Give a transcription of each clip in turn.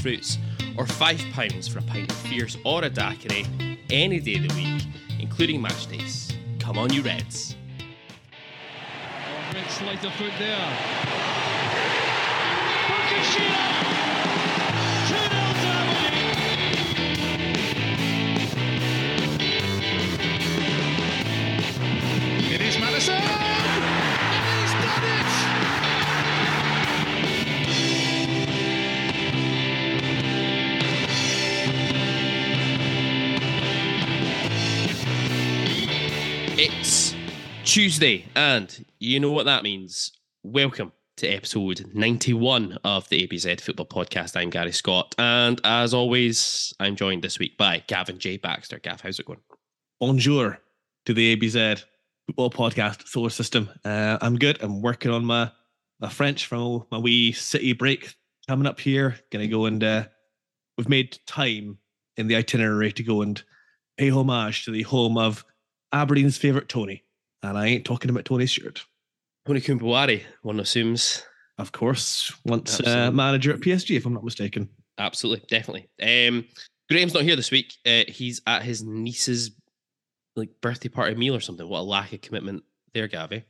fruits, or £5 for a pint of fierce or a daiquiri any day of the week, including match days. Come on, you Reds. Oh, Red slight of foot there. It is Madison! Tuesday, and you know what that means. Welcome to episode 91 of the ABZ Football Podcast. I'm Gary Scott, and as always, I'm joined this week by Gavin J. Baxter. Gav, how's it going? bonjour to the ABZ football podcast solar system. Uh, I'm good. I'm working on my my French from my wee city break coming up here. Gonna go and uh, we've made time in the itinerary to go and pay homage to the home of Aberdeen's favourite Tony. And I ain't talking about Tony Stewart. Tony Kombouaré, one assumes. Of course, once uh, manager at PSG, if I'm not mistaken. Absolutely, definitely. Um, Graham's not here this week. Uh, he's at his niece's like birthday party meal or something. What a lack of commitment there, Gavi.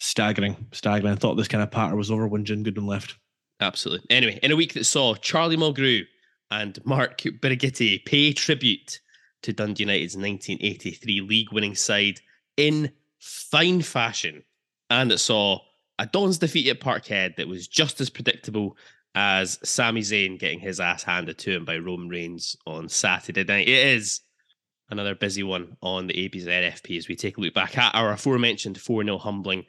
Staggering, staggering. I thought this kind of patter was over when Jim Goodwin left. Absolutely. Anyway, in a week that saw Charlie Mulgrew and Mark Birighitti pay tribute to Dundee United's 1983 league winning side in fine fashion, and it saw a Dons defeat at Parkhead that was just as predictable as Sami Zayn getting his ass handed to him by Roman Reigns on Saturday night. It is another busy one on the ABZ FP as we take a look back at our aforementioned 4 0 humbling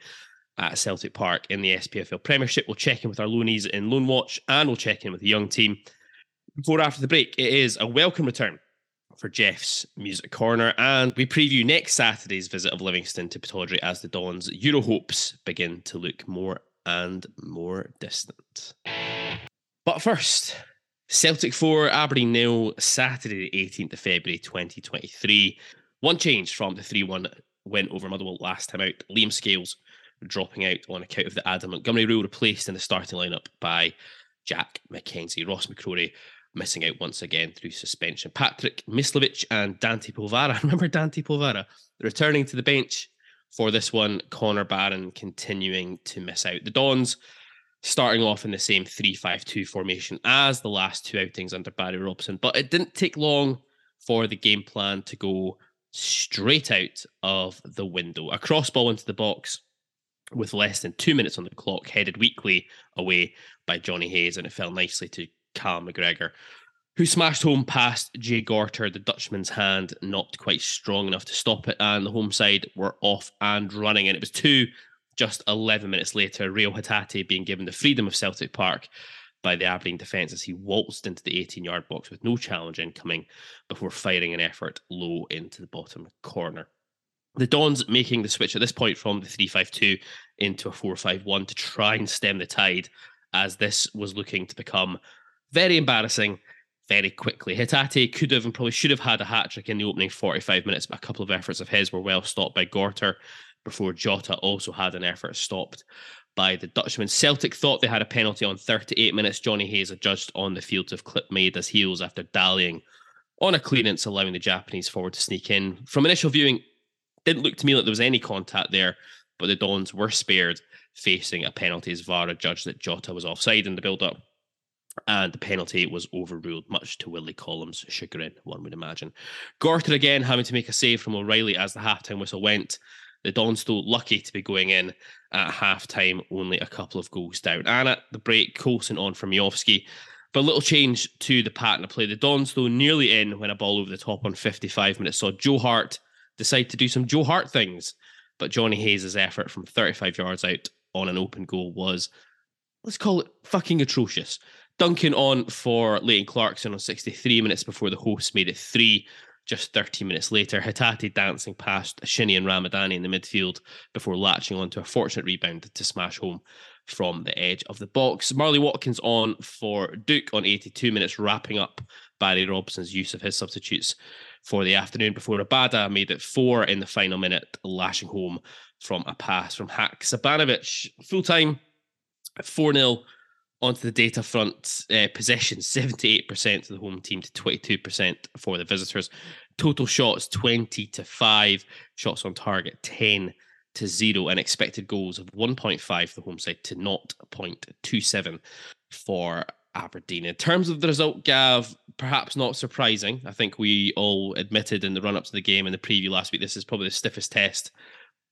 at Celtic Park in the SPFL Premiership. We'll check in with our loanies in Loan Watch and we'll check in with the young team. Before after the break, it is a welcome return for Geoff's Music Corner and we preview next Saturday's visit of Livingston to Pittodrie as the Dons' Euro hopes begin to look more and more distant. But first, Celtic 4, Aberdeen nil, Saturday, the 18th of February 2023. One change from the 3 1 win over Motherwell last time out. Liam Scales dropping out on account of the Adam Montgomery rule, replaced in the starting lineup by Jack McKenzie. Ross McCrorie missing out once again through suspension. Patrik Myslovič and Dante Polvara. Remember Dante Polvara returning to the bench for this one. Connor Barron continuing to miss out. The Dons starting off in the same 3-5-2 formation as the last two outings under Barry Robson, but it didn't take long for the game plan to go straight out of the window. A crossball into the box with less than two minutes on the clock, headed weakly away by Johnny Hayes, and it fell nicely to Cal McGregor, who smashed home past Jay Gorter. The Dutchman's hand not quite strong enough to stop it, and the home side were off and running. And it was two just 11 minutes later, Reo Hatate being given the freedom of Celtic Park by the Aberdeen defence as he waltzed into the 18 yard box with no challenge incoming before firing an effort low into the bottom corner. The Dons making the switch at this point from the 3 5 2 into a 4 5 1 to try and stem the tide, as this was looking to become very embarrassing very quickly. Hatate could have and probably should have had a hat trick in the opening 45 minutes, but a couple of efforts of his were well stopped by Gorter before Jota also had an effort stopped by the Dutchman. Celtic thought they had a penalty on 38 minutes. Johnny Hayes adjudged on the field of clip Maeda's heels after dallying on a clearance, allowing the Japanese forward to sneak in. From initial viewing, didn't look to me like there was any contact there, but the Dons were spared facing a penalty as VAR judged that Jota was offside in the build-up. And the penalty was overruled, much to Willie Collum's chagrin, one would imagine. Gorter again having to make a save from O'Riley as the halftime whistle went. The Dons, though, lucky to be going in at halftime, only a couple of goals down. And at the break, Coulson on from Miovski. But little change to the pattern of play. The Dons, though, nearly in when a ball over the top on 55 minutes saw Joe Hart decide to do some Joe Hart things. But Johnny Hayes' effort from 35 yards out on an open goal was, let's call it fucking atrocious. Duncan on for Leighton Clarkson on 63 minutes before the hosts made it three. Just 30 minutes later, Hatate dancing past Shinnie and Ramadani in the midfield before latching onto a fortunate rebound to smash home from the edge of the box. Marley Watkins on for Duk on 82 minutes, wrapping up Barry Robson's use of his substitutes for the afternoon before Abada made it four in the final minute, lashing home from a pass from Haksabanovic. Full time, 4 0 onto the data front. Uh, possession 78% to the home team to 22% for the visitors. Total shots 20 to 5. Shots on target 10 to 0. And expected goals of 1.5 for the home side to 0.27 for Aberdeen. In terms of the result, Gav, perhaps not surprising. I think we all admitted in the run up to the game in the preview last week, this is probably the stiffest test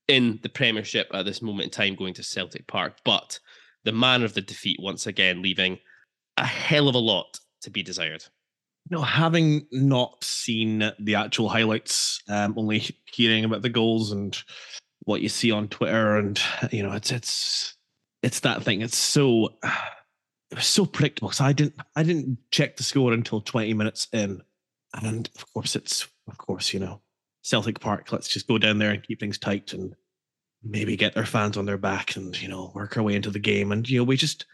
in the Premiership at this moment in time going to Celtic Park. But the manner of the defeat once again leaving a hell of a lot to be desired. Know, having not seen the actual highlights, um, only hearing about the goals and what you see on Twitter, and you know, it's it's it's that thing. It's so it was so predictable. So I didn't I didn't check the score until 20 minutes in, and of course it's of course you know Celtic Park. Let's just go down there and keep things tight and maybe get their fans on their back and you know work our way into the game. And you know we just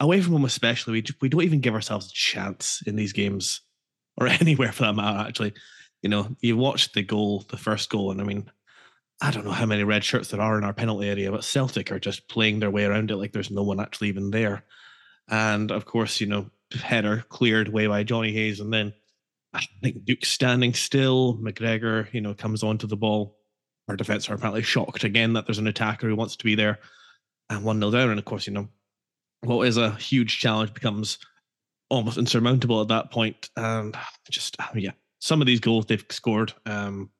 away from home especially we we don't even give ourselves a chance in these games or anywhere for that matter. Actually, you know you watch the goal, the first goal, and I mean. I don't know how many red shirts there are in our penalty area, but Celtic are just playing their way around it like there's no one actually even there. And of course, you know, header cleared away by Johnny Hayes. And then I think Duk standing still. McGregor, you know, comes onto the ball our defense are apparently shocked again that there's an attacker who wants to be there and 1 0 down. And of course, you know, what is a huge challenge becomes almost insurmountable at that point. And just, yeah, some of these goals they've scored, um,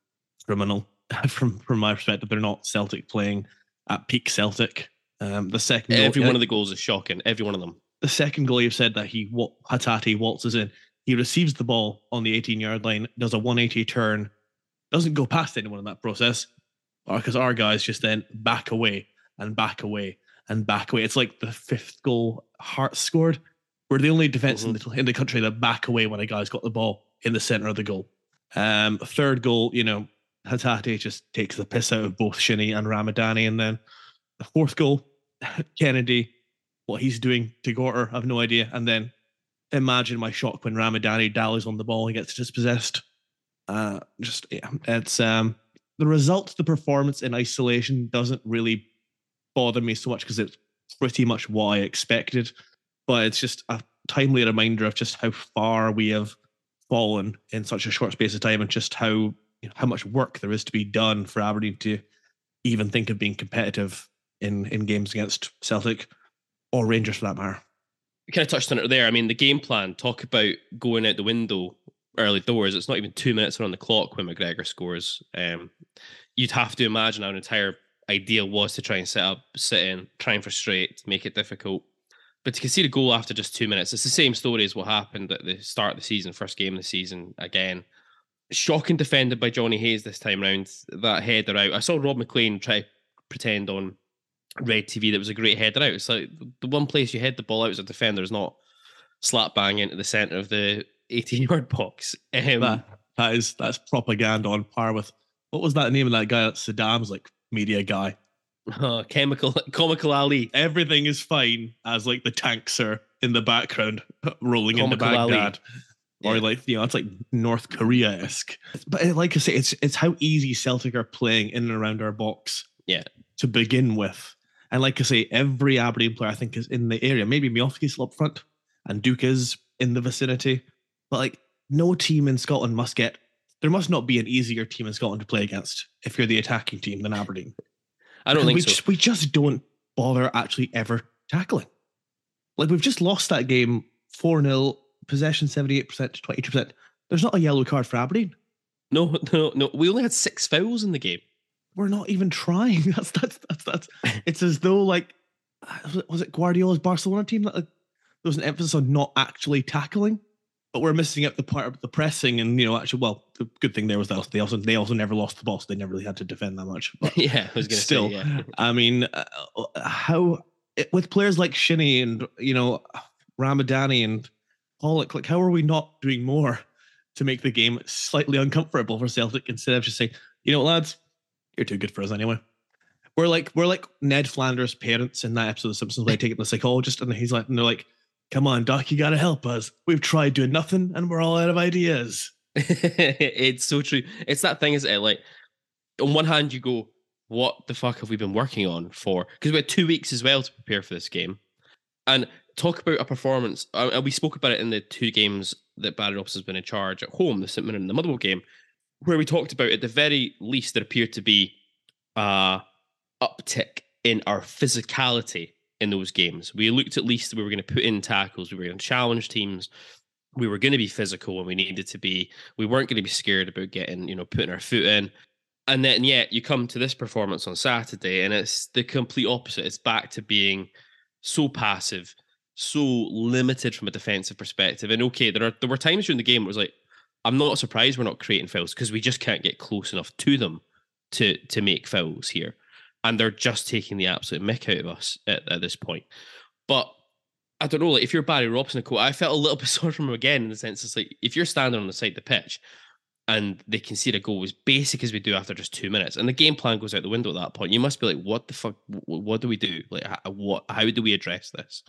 criminal from from my perspective. They're not Celtic playing at peak Celtic. Um, the second every goal, one of the goals is shocking. Every one of them. The second goal you've said that he what Hatate waltzes in. He receives the ball on the 18 yard line, does a 180 turn, doesn't go past anyone in that process, because our guys just then back away and back away and back away. It's like the fifth goal Hearts scored. We're the only defense mm-hmm. in, the, in the country that back away when a guy's got the ball in the center of the goal. Um, third goal, you know, Hatate just takes the piss out of both Shinnie and Ramadani. And then the fourth goal, Kennedy, what he's doing to Gorter, I've no idea. And then imagine my shock when Ramadani dallies on the ball and gets dispossessed. Uh, just yeah, it's um the result, the performance in isolation doesn't really bother me so much because it's pretty much what I expected. But it's just a timely reminder of just how far we have fallen in such a short space of time and just how you know, how much work there is to be done for Aberdeen to even think of being competitive in in games against Celtic or Rangers for that matter. You kind of touched on it there. I mean, the game plan, talk about going out the window early doors. It's not even two minutes on the clock when McGregor scores. Um, you'd have to imagine our entire idea was to try and set up, sit in, try and frustrate, make it difficult. But to concede a goal after just two minutes, it's the same story as what happened at the start of the season, first game of the season. Again, shocking defended by Johnny Hayes this time round. That header out. I saw Rob McLean try to pretend on Red TV that was a great header out. It's like the one place you head the ball out as a defender is not slap bang into the centre of the 18 yard box. Um, that, that is that's propaganda on par with what was that name of that guy? That Saddam's like media guy. Uh, chemical comical Ali. Everything is fine as like the tanks are in the background rolling comical into Baghdad. Ali. Or yeah. like you know, it's like North Korea esque. But eh, like I say, it's it's how easy Celtic are playing in and around our box. Yeah. To begin with, and like I say, every Aberdeen player I think is in the area. Maybe still up front, and Duk is in the vicinity. But like no team in Scotland must get there must not be an easier team in Scotland to play against if you're the attacking team than Aberdeen. I don't think we so. Just, we just don't bother actually ever tackling. Like we've just lost that game 4 0, possession 78% to 22%. There's not a yellow card for Aberdeen. No, no, no. We only had six fouls in the game. We're not even trying. That's that's that's that's. it's as though like uh, was it Guardiola's Barcelona team that like, there was an emphasis on not actually tackling but we're missing out the part of the pressing and you know actually well the good thing there was that they also they also never lost the ball so they never really had to defend that much but yeah i was gonna still say, yeah. i mean uh, how it, with players like Shinnie and you know Ramadani and Pollock, like how are we not doing more to make the game slightly uncomfortable for Celtic instead of just saying, you know, what, lads, you're too good for us anyway. We're like we're like Ned Flanders' parents in that episode of Simpsons where they take it to the psychologist and he's like, and they're like, "Come on, Doc, you gotta help us. We've tried doing nothing and we're all out of ideas." it's so true. It's that thing, is it? Like, on one hand, you go, "What the fuck have we been working on for?" Because we had two weeks as well to prepare for this game, and talk about a performance. Uh, we spoke about it in the two games that Barry Robson has been in charge at home, the St Mirren and the Motherwell game, where we talked about at the very least there appeared to be a uptick in our physicality in those games. We looked at least we were going to put in tackles, we were going to challenge teams, we were going to be physical when we needed to be. We weren't going to be scared about getting, you know, putting our foot in. And then yet you come to this performance on Saturday and it's the complete opposite. It's back to being so passive, so limited from a defensive perspective. And okay, there are there were times during the game it was like, I'm not surprised we're not creating fouls because we just can't get close enough to them to to make fouls here. And they're just taking the absolute mick out of us at, at this point. But I don't know, like if you're Barry Robson, I felt a little bit sorry from him again in the sense it's like if you're standing on the side of the pitch and they concede a goal as basic as we do after just two minutes, and the game plan goes out the window at that point, you must be like, what the fuck? What do we do? Like, what? How do we address this?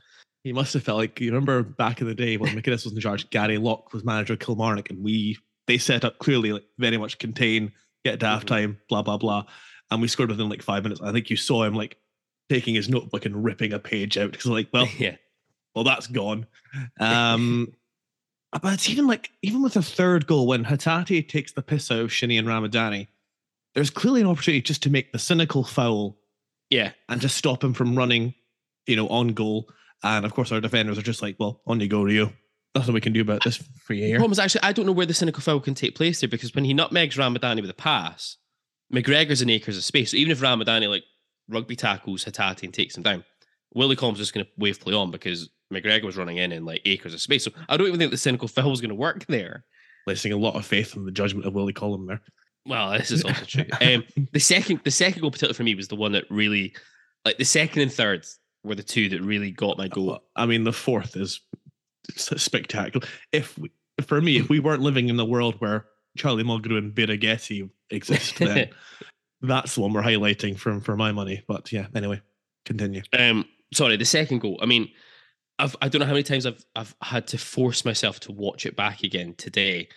He must have felt like you remember back in the day when McInnes was in charge. Gary Locke was manager of Kilmarnock, and we they set up clearly like very much contain, get to mm-hmm. halftime, blah blah blah, and we scored within like five minutes. I think you saw him like taking his notebook and ripping a page out because like, well, yeah, well that's gone. Um, but it's even like even with a third goal when Hatate takes the piss out of Shinnie and Ramadani, there's clearly an opportunity just to make the cynical foul, yeah, and just stop him from running, you know, on goal. And of course, our defenders are just like, well, on you go, Reo. Nothing we can do about this for you here. The problem is actually, I don't know where the cynical foul can take place there because when he nutmegs Ramadani with a pass, McGregor's in acres of space. So even if Ramadani like rugby tackles Hatate and takes him down, Willie Collum's just going to wave play on because McGregor was running in in like acres of space. So I don't even think the cynical foul was going to work there. Placing a lot of faith in the judgment of Willie Collum there. Well, this is also true. Um, the second, the second goal, particularly for me, was the one that really, like the second and third were the two that really got my goal. I mean, the fourth is spectacular. If we, for me, if we weren't living in the world where Charlie Mulgrew and Birighitti exist, then that's the one we're highlighting from for my money. But yeah, anyway, continue. Um, sorry, the second goal. I mean, I've I don't know how many times I've I've had to force myself to watch it back again today,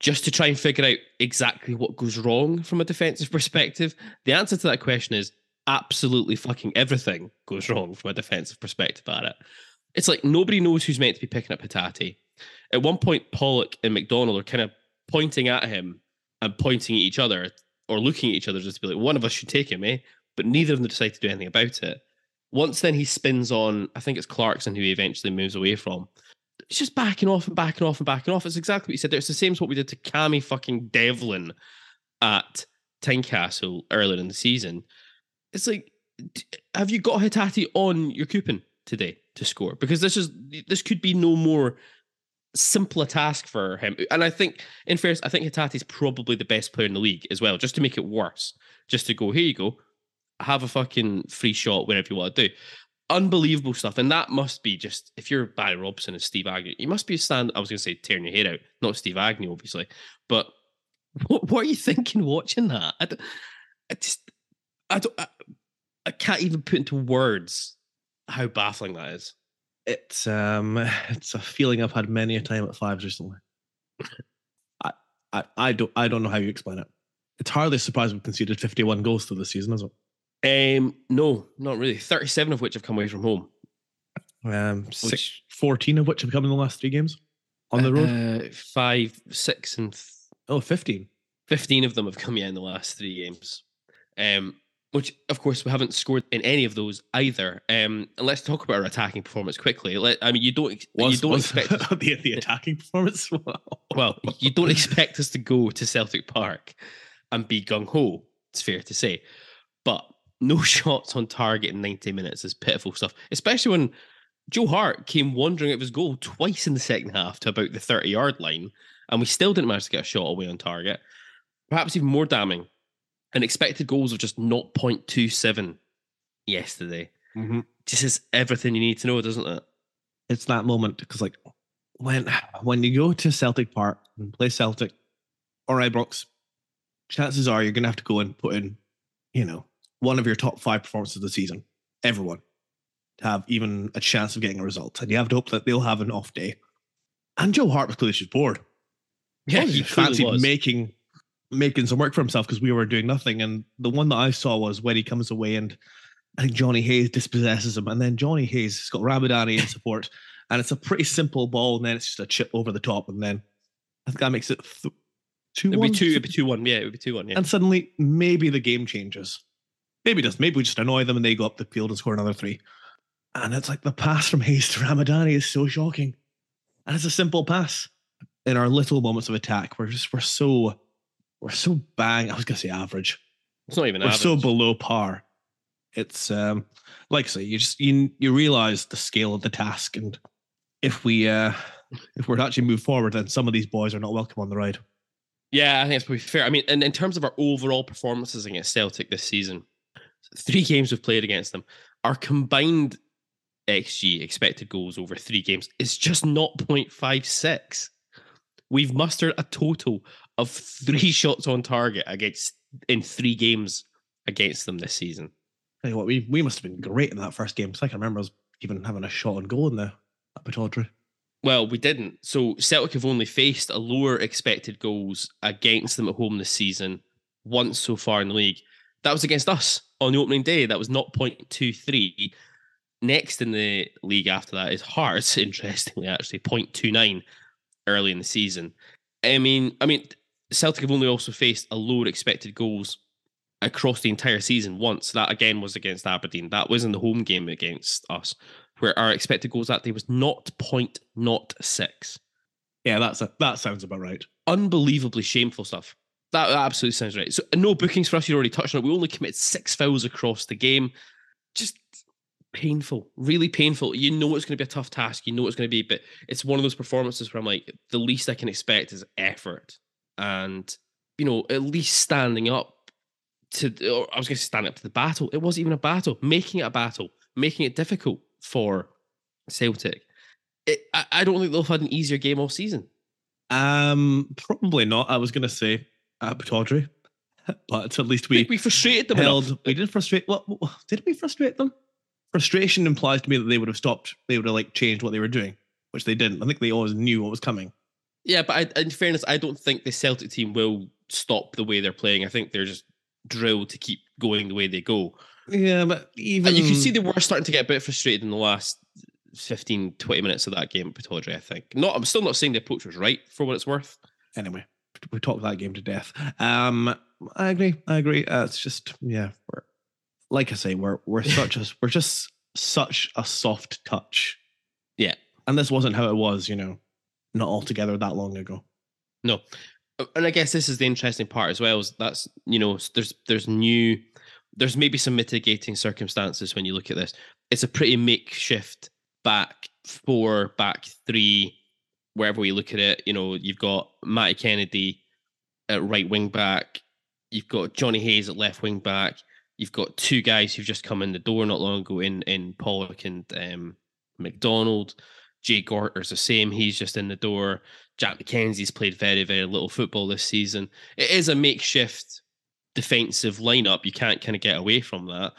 just to try and figure out exactly what goes wrong from a defensive perspective. The answer to that question is absolutely fucking everything goes wrong from a defensive perspective at it. It's like nobody knows who's meant to be picking up Hatate. At one point, Pollock and McDonald are kind of pointing at him and pointing at each other or looking at each other just to be like, one of us should take him, eh? But neither of them decide to do anything about it. Once then he spins on, I think it's Clarkson who he eventually moves away from. It's just backing off and backing off and backing off. It's exactly what you said there. It's the same as what we did to Cammy fucking Devlin at Tynecastle earlier in the season. It's like, have you got Hatate on your coupon today to score? Because this is this could be no more simple a task for him. And I think, in fairness, I think Hatate's probably the best player in the league as well, just to make it worse. Just to go, here you go, have a fucking free shot wherever you want to do. Unbelievable stuff. And that must be just, if you're Barry Robson and Steve Agnew, you must be stand, I was going to say tearing your hair out, not Steve Agnew, obviously. But what, what are you thinking watching that? I, I just, I don't, I, I can't even put into words how baffling that is. It's um, it's a feeling I've had many a time at fives recently. I, I, I don't, I don't know how you explain it. It's hardly surprised we've conceded 51 goals to the season, is it? Um, no, not really. 37 of which have come away from home. Um, which, 14 of which have come in the last three games on the road. Uh, five, six, and th- oh, 15. 15 of them have come in in the last three games. Um, which of course we haven't scored in any of those either. Um, and let's talk about our attacking performance quickly. Let, I mean, you don't was, you don't expect the, the attacking performance. well, you don't expect us to go to Celtic Park and be gung ho. It's fair to say, but no shots on target in 90 minutes is pitiful stuff, especially when Joe Hart came wandering at his goal twice in the second half to about the 30 yard line, and we still didn't manage to get a shot away on target. Perhaps even more damning, an expected goals of just 0.27 yesterday. Mm-hmm. Just is everything you need to know, doesn't it? it's that moment because like when when you go to Celtic Park and play Celtic or Ibrox, chances are you're gonna have to go and put in, you know, one of your top five performances of the season. Everyone to have even a chance of getting a result, and you have to hope that they'll have an off day. And Joe Hart was clearly just bored. Yeah, he he fancied was. making making some work for himself because we were doing nothing. And the one that I saw was when he comes away and I think Johnny Hayes dispossesses him, and then Johnny Hayes has got Ramadani in support, and it's a pretty simple ball, and then it's just a chip over the top, and then I think that makes it th- two It'd one. be two. It'd be two one. Yeah, it would be two one. Yeah. and suddenly maybe the game changes. Maybe it does. Maybe we just annoy them and they go up the field and score another three. And it's like the pass from Hayes to Ramadani is so shocking. And it's a simple pass. In our little moments of attack, we're just we're so we're so bang. I was gonna say average. It's not even We're average. so below par. It's um like I say, you just you you realize the scale of the task, and if we uh if we're to actually move forward, then some of these boys are not welcome on the ride. Yeah, I think it's probably fair. I mean, and in terms of our overall performances against Celtic this season, three games we've played against them, our combined XG expected goals over three games is just not 0.56. We've mustered a total of three shots on target against in three games against them this season. Tell you what, we we must have been great in that first game. Because I can remember us even having a shot on goal in the at Pittodrie. Well, we didn't. So Celtic have only faced a lower expected goals against them at home this season once so far in the league. That was against us on the opening day. That was not 0.23. Next in the league after that is Hearts, interestingly, actually, 0.29 early in the season. I mean, I mean, Celtic have only also faced a lower expected goals across the entire season once. That again was against Aberdeen. That was in the home game against us, where our expected goals that day was 0.06. Yeah, that's a, that sounds about right. Unbelievably shameful stuff. That, that absolutely sounds right. So no bookings for us. You already touched on it. We only committed six fouls across the game. Just painful, really painful. You know it's going to be a tough task. You know it's going to be, but it's one of those performances where I'm like, the least I can expect is effort, and you know, at least standing up to. Or I was going to stand up to the battle. It wasn't even a battle. Making it a battle, making it difficult for Celtic. It, I, I don't think they'll have had an easier game all season. Um, probably not. I was going to say at Pittodrie, but at least we we frustrated them held. enough. We didn't frustrate. What did we frustrate them? Frustration implies to me that they would have stopped. They would have like changed what they were doing, which they didn't. I think they always knew what was coming. Yeah, but I, in fairness, I don't think the Celtic team will stop the way they're playing. I think they're just drilled to keep going the way they go. Yeah, but even And you can see they were starting to get a bit frustrated in the last 15, 20 minutes of that game at Pittodrie, I think. Not, I'm still not saying the approach was right for what it's worth. anyway. We talked that game to death. Um, I agree. I agree. Uh, it's just yeah. We're like I say, we're we're such a we're just such a soft touch. Yeah. and this wasn't how it was. You know, not altogether that long ago. No. And I guess this is the interesting part as well, is that's, you know, there's there's new there's maybe some mitigating circumstances when you look at this. It's a pretty makeshift back four, back three, wherever we look at it. You know, you've got Matty Kennedy at right wing back, you've got Johnny Hayes at left wing back, you've got two guys who've just come in the door not long ago in in Pollock and um, McDonald. Jay Gorter's the same. He's just in the door. Jack McKenzie's played very, very little football this season. It is a makeshift defensive lineup. You can't kind of get away from that.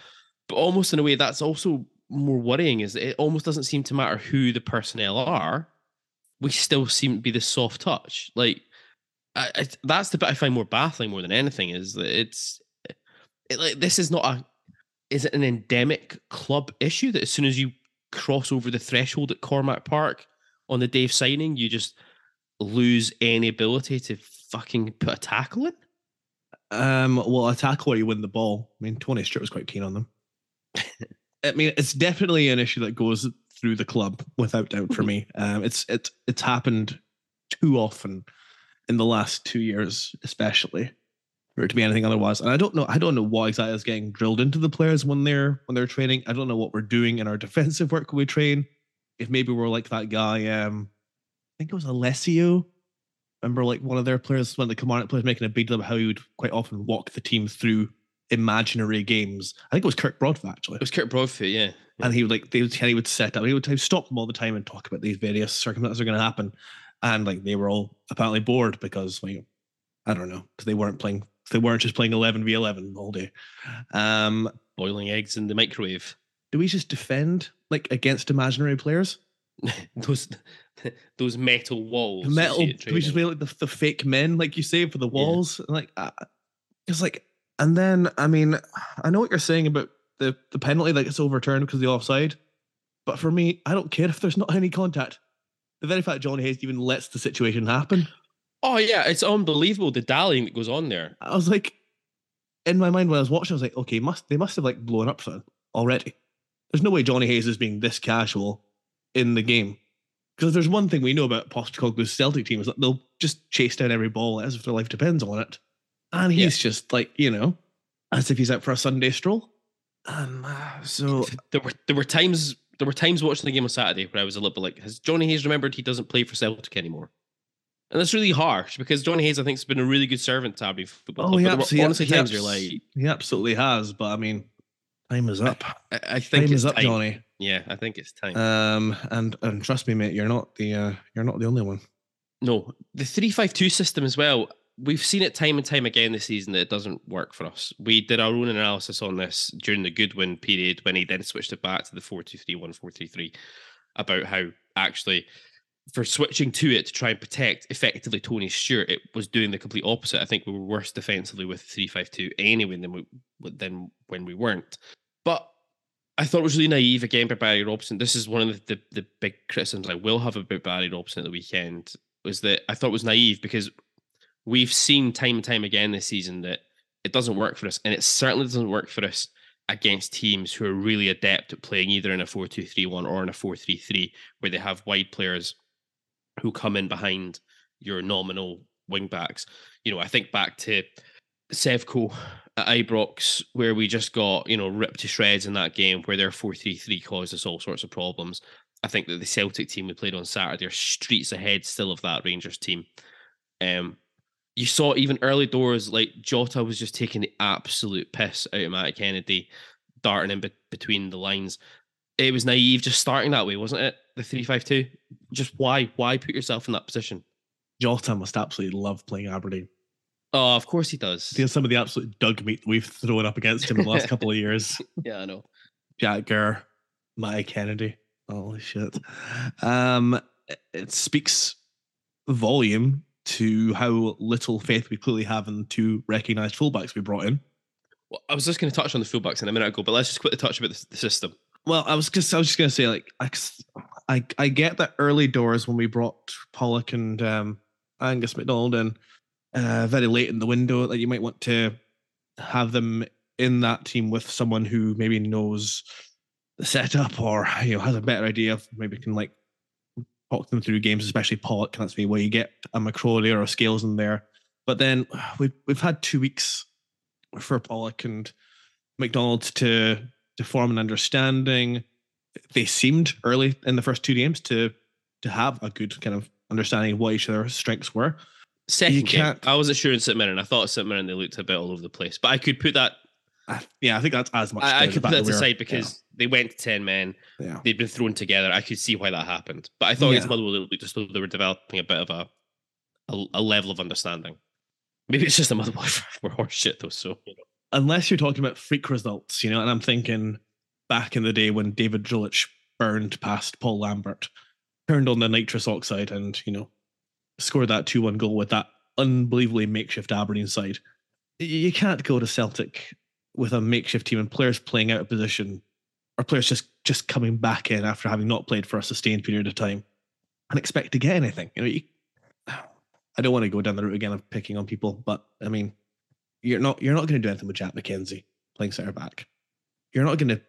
But almost in a way, that's also more worrying, is it almost doesn't seem to matter who the personnel are. We still seem to be the soft touch. Like, I, I, that's the bit I find more baffling more than anything is that it's it, like this is not a is it an endemic club issue that as soon as you cross over the threshold at Cormack Park on the day of signing, you just lose any ability to fucking put a tackle in? Um, well, a tackle where you win the ball. I mean, Tony Stewart was quite keen on them. I mean, it's definitely an issue that goes through the club without doubt for me. Um, it's it's it's happened too often in the last two years, especially it to be anything otherwise. And I don't know, I don't know what exactly is getting drilled into the players when they're when they're training. I don't know what we're doing in our defensive work when we train. If maybe we're like that guy, um, I think it was Alessio. Remember, like one of their players when the command players making a big deal about how he would quite often walk the team through imaginary games. I think it was Kirk Broadfoot actually. It was Kirk Broadfoot, yeah. and he would like they would he would set up he would stop them all the time and talk about these various circumstances are going to happen and like they were all apparently bored because like i don't know because they weren't playing they weren't just playing 11 v 11 all day. Um boiling eggs in the microwave. do we just defend like against imaginary players? Those those metal walls. metal do we just play like the, the fake men like you say for the walls? And, like uh, it's like and then i mean i know what you're saying about the the penalty that gets overturned because of the offside but for me i don't care if there's not any contact. The very fact John hayes even lets the situation happen Oh yeah, it's unbelievable the dallying that goes on there. i was like in my mind when i was watching i was like okay must they must have like blown up something already there's no way johnny hayes is being this casual in the game because there's one thing we know about Postecoglou's Celtic team is that they'll just chase down every ball as if their life depends on it. And Yeah. he's just like, you know, as if he's out for a Sunday stroll. Um, so There were there were times there were times watching the game on Saturday where I was a little bit like, has Johnny Hayes remembered he doesn't play for Celtic anymore? And that's really harsh because Johnny Hayes, I think, has been a really good servant to Aberdeen Football Oh, Club. he but abs- he abs- honestly he times abs- you're like, he absolutely has, but I mean, time is up. I, I think Time it's is up, time. Johnny. Yeah, I think it's time. Um, and and trust me, mate, you're not the uh, you're not the only one. no, the three-five-two system as well. We've seen it time and time again this season that it doesn't work for us. We did our own analysis on this during the Goodwin period when he then switched it back to the 4-2-3-1, 4-3-3 about how actually for switching to it to try and protect effectively Tony Stewart, it was doing the complete opposite. I think we were worse defensively with 3-5-2 anyway than we than when we weren't. But I thought it was really naive again by Barry Robson. This is one of the, the, the big criticisms I will have about Barry Robson at the weekend was that I thought it was naive because we've seen time and time again this season that it doesn't work for us, and it certainly doesn't work for us against teams who are really adept at playing either in a 4-2-3-1 or in a 4-3-3, where they have wide players who come in behind your nominal wing backs. You know, I think back to Sevco at Ibrox, where we just got, you know, ripped to shreds in that game where their 4-3-3 caused us all sorts of problems. I think that the Celtic team we played on Saturday are streets ahead still of that Rangers team. Um, you saw even early doors like Jota was just taking the absolute piss out of Matt Kennedy, darting in be- between the lines. It was naive just starting that way, wasn't it? The three-five-two. Just why? Why put yourself in that position? Jota must absolutely love playing Aberdeen. Oh, of course he does. See some of the absolute dug meat we've thrown up against him in the last couple of years. Yeah, I know. Jack Gurr, Mike Kennedy. Holy shit. Um, it- speaks volume to how little faith we clearly have in the two recognised fullbacks we brought in. Well, I was just going to touch on the fullbacks in a minute ago, but let's just quickly touch about the, the system. Well, I was just I was just gonna say like I, I I get that early doors when we brought Pollock and um, Angus McDonald in uh, very late in the window that you might want to have them in that team with someone who maybe knows the setup or you know has a better idea of maybe can like talk them through games, especially Pollock. That's maybe where you get a McCrawley or a Scales in there. But then we've we've had two weeks for Pollock and McDonald to to form an understanding. They seemed early in the first two games to to have a good kind of understanding of what each of their strengths were. Second game, can't- I wasn't sure in St Mirren. I thought St Mirren they looked a bit all over the place, but I could put that. I, yeah, I think that's as much. I, I could put that aside because they went to ten men. yeah, yeah. They'd been thrown together. I could see why that happened, but I thought against Yeah. Motherwell it looked as though they were developing a bit of a a, a level of understanding. Maybe it's just a Motherwell were horse shit though. So you know. unless you're talking about freak results, you know, and I'm thinking back in the day when David Zdrilic burned past Paul Lambert, turned on the nitrous oxide and, you know, scored that 2 1 goal with that unbelievably makeshift Aberdeen side. You can't go to Celtic with a makeshift team and players playing out of position or players just, just coming back in after having not played for a sustained period of time and expect to get anything. You know, you, I don't want to go down the route again of picking on people, but I mean, you're not you're not going to do anything with Jack McKenzie playing centre back. You're not going to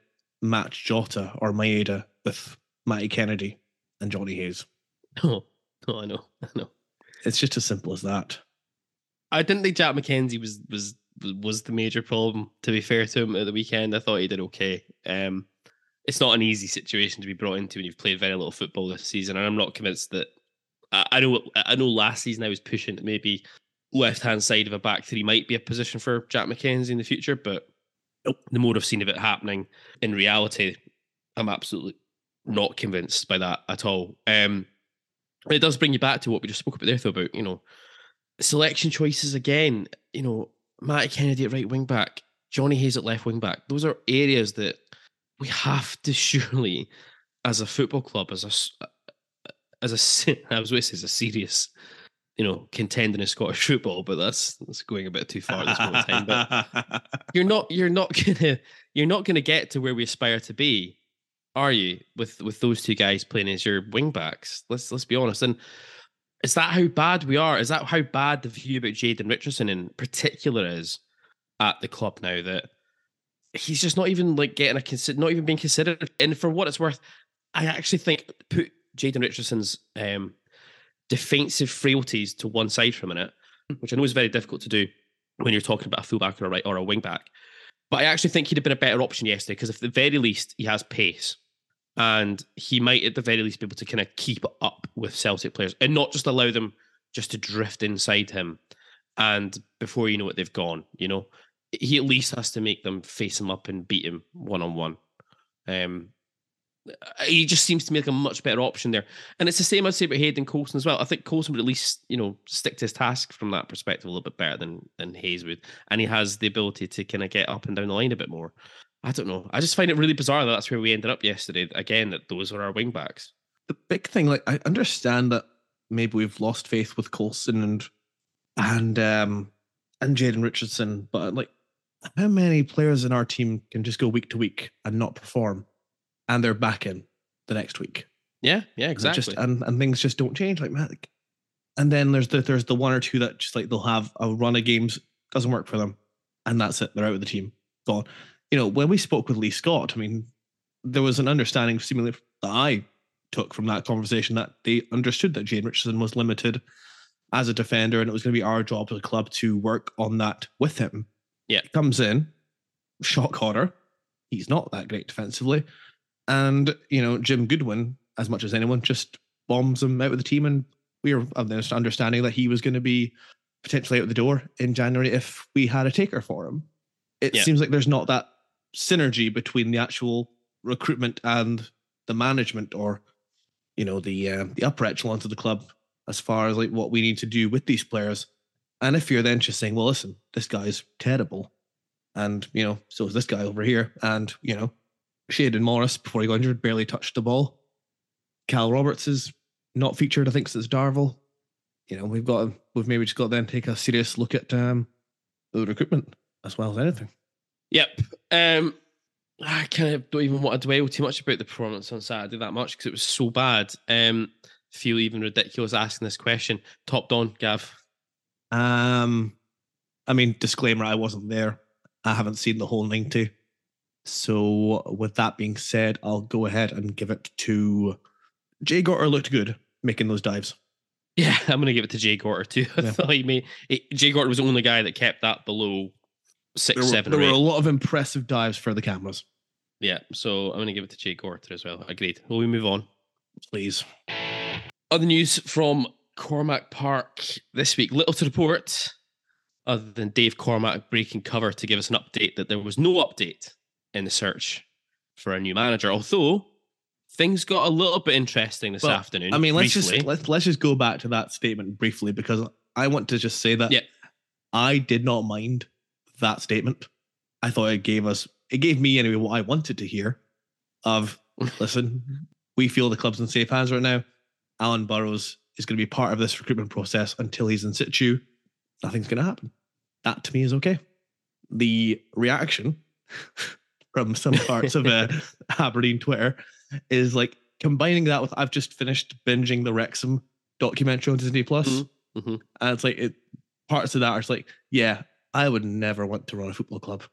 match Jota or Maeda with Matty Kennedy and Johnny Hayes. Oh, no, I know, I know. It's just as simple as that. I didn't think Jack McKenzie was was was the major problem. To be fair to him at the weekend, I thought he did okay. Um, it's not an easy situation to be brought into when you've played very little football this season, and I'm not convinced that. I, I know I know last season I was pushing that maybe left hand side of a back three might be a position for Jack McKenzie in the future, but. The more I've seen of it happening in reality, I'm absolutely not convinced by that at all. Um, it does bring you back to what we just spoke about there, though, about you know selection choices again. You know, Matt Kennedy at right wing back, Johnny Hayes at left wing back. Those are areas that we have to surely, as a football club, as a as a I was going to say as a serious, you know, contender in Scottish football, but that's that's going a bit too far at this moment in time. But you're not you're not gonna you're not gonna get to where we aspire to be, are you? With with those two guys playing as your wing backs. Let's let's be honest. And is that how bad we are? Is that how bad the view about Jayden Richardson in particular is at the club now that he's just not even like getting a consider not even being considered. And for what it's worth, I actually think put Jayden Richardson's um, defensive frailties to one side for a minute, which I know is very difficult to do when you're talking about a fullback or a right or a wing back. But I actually think he'd have been a better option yesterday because, at the very least, he has pace, and he might, at the very least, be able to kind of keep up with Celtic players and not just allow them just to drift inside him. And before you know it, they've gone. You know, he at least has to make them face him up and beat him one on one. Um, he just seems to me like a much better option there. And it's the same I'd say about Hayden Coulson as well. I think Coulson would at least, you know, stick to his task from that perspective a little bit better than than Hayes would. And he has the ability to kind of get up and down the line a bit more. I don't know. I just find it really bizarre that that's where we ended up yesterday. Again, that those are our wing backs. The big thing, like I understand that maybe we've lost faith with Coulson and and um and Jayden Richardson, but like how many players in our team can just go week to week and not perform? And they're back in the next week. Yeah, yeah, exactly. And just and, and things just don't change like man. Like, and then there's the there's the one or two that just like they'll have a run of games doesn't work for them, and that's it. They're out of the team, gone. You know, when we spoke with Lee Scott, I mean, there was an understanding, seemingly that I took from that conversation, that they understood that Jane Richardson was limited as a defender, and it was going to be our job as a club to work on that with him. Yeah, he comes in, shot caller. He's not that great defensively. And, you know, Jim Goodwin, as much as anyone, just bombs him out of the team. And we are of the understanding that he was going to be potentially out the door in January if we had a taker for him. It yeah. seems like there's not that synergy between the actual recruitment and the management or, you know, the uh, the upper echelons of the club as far as like what we need to do with these players. And if you're then just saying, well, listen, this guy's terrible. And, you know, so is this guy over here. And, you know, Shayden Morris, before he got injured, barely touched the ball. Cal Roberts is not featured, I think, since Darvel. You know, we've got we've maybe just got to then take a serious look at um, the recruitment as well as anything. Yep. Um, I kind of don't even want to dwell too much about the performance on Saturday that much because it was so bad. Um, feel even ridiculous asking this question. Top Don, Gav. Um, I mean, disclaimer: I wasn't there. I haven't seen the whole ninety. So, with that being said, I'll go ahead and give it to Jay Gorter. Looked good making those dives. Yeah, I'm going to give it to Jay Gorter too. I thought he made it, Jay Gorter was the only guy that kept that below six, there were, seven. There were a lot of impressive dives for the cameras. Yeah, so I'm going to give it to Jay Gorter as well. Agreed. Will we move on, please? Other news from Cormack Park this week. Little to report, other than Dave Cormack breaking cover to give us an update that there was no update in the search for a new manager. Although things got a little bit interesting this well, afternoon. I mean, let's briefly. just let's let's just go back to that statement briefly because I want to just say that yeah. I did not mind that statement. I thought it gave us it gave me anyway what I wanted to hear of listen, we feel the club's in safe hands right now. Alan Burrows is going to be part of this recruitment process until he's in situ. Nothing's going to happen. That to me is okay. The reaction from some parts of uh, Aberdeen Twitter is like combining that with I've just finished binging the Wrexham documentary on Disney Plus, mm-hmm. mm-hmm. and it's like it parts of that are like, yeah, I would never want to run a football club.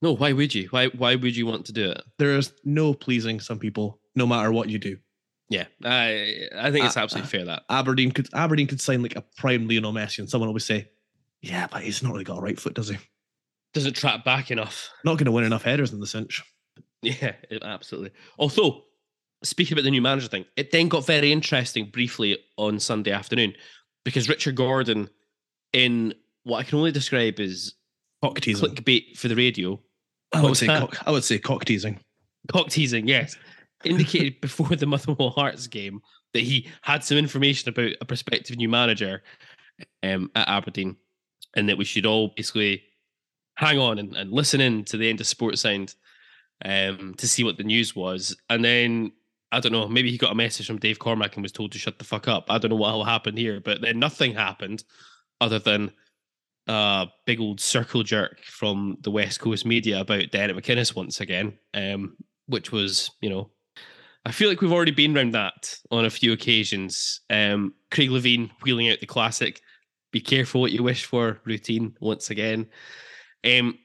No, why would you? Why why would you want to do it? There's no pleasing some people, no matter what you do. Yeah, I I think it's absolutely fair that Aberdeen could Aberdeen could sign like a prime Lionel Messi, and someone always say, "Yeah, but he's not really got a right foot, does he?" Doesn't track back enough. Not going to win enough headers in the cinch. Yeah, absolutely. Although, speaking about the new manager thing, it then got very interesting briefly on Sunday afternoon because Richard Gordon, in what I can only describe as cock teasing, clickbait for the radio. I would say cock, I would say cock teasing. Cock teasing, yes. indicated before the Motherwell Hearts game that he had some information about a prospective new manager um, at Aberdeen, and that we should all basically hang on and, and listen in to the end of Sports Sound um, to see what the news was. And then I don't know, maybe he got a message from Dave Cormack and was told to shut the fuck up. I don't know what will happen here, but then nothing happened other than a big old circle jerk from the West Coast media about Derek McInnes once again, um, which was, you know, I feel like we've already been around that on a few occasions. Um, Craig Levein wheeling out the classic "Be careful what you wish for" routine once again. Um,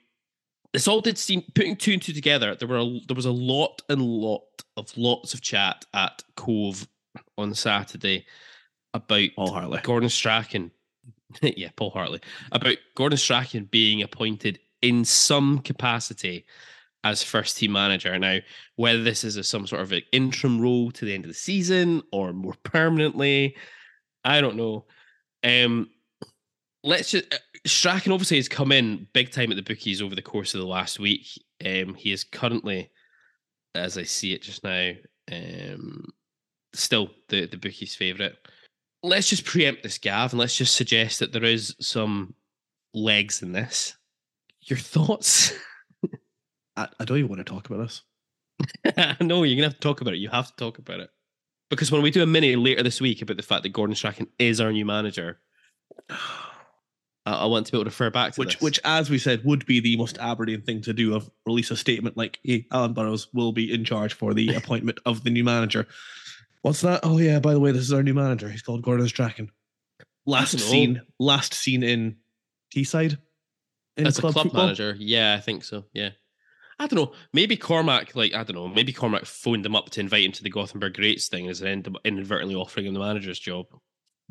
this all did seem putting two and two together. There were a, there was a lot and lot of lots of chat at Cove on Saturday about Paul Hartley. Gordon Strachan. yeah, Paul Hartley about Gordon Strachan being appointed in some capacity as first team manager. Now, whether this is a, some sort of an interim role to the end of the season or more permanently, I don't know. Um, let's just uh, Strachan obviously has come in big time at the bookies over the course of the last week. Um, he is currently, as I see it just now, um, still the the bookies' favourite. Let's just preempt this, Gav, and let's just suggest that there is some legs in this. Your thoughts? I, I don't even want to talk about this. no, you're gonna have to talk about it. You have to talk about it because when we do a mini later this week about the fact that Gordon Strachan is our new manager, I, I want to be able to refer back to which, this. which, as we said, would be the most Aberdeen thing to do of release a statement like, "Hey, Alan Burrows will be in charge for the appointment of the new manager." What's that? Oh yeah, by the way, this is our new manager. He's called Gordon Strachan. Last seen, last seen in Teesside. In as a club football. manager, yeah, I think so. Yeah, I don't know. Maybe Cormack, like I don't know, maybe Cormack phoned him up to invite him to the Gothenburg Greats thing, as an inadvertently offering him the manager's job.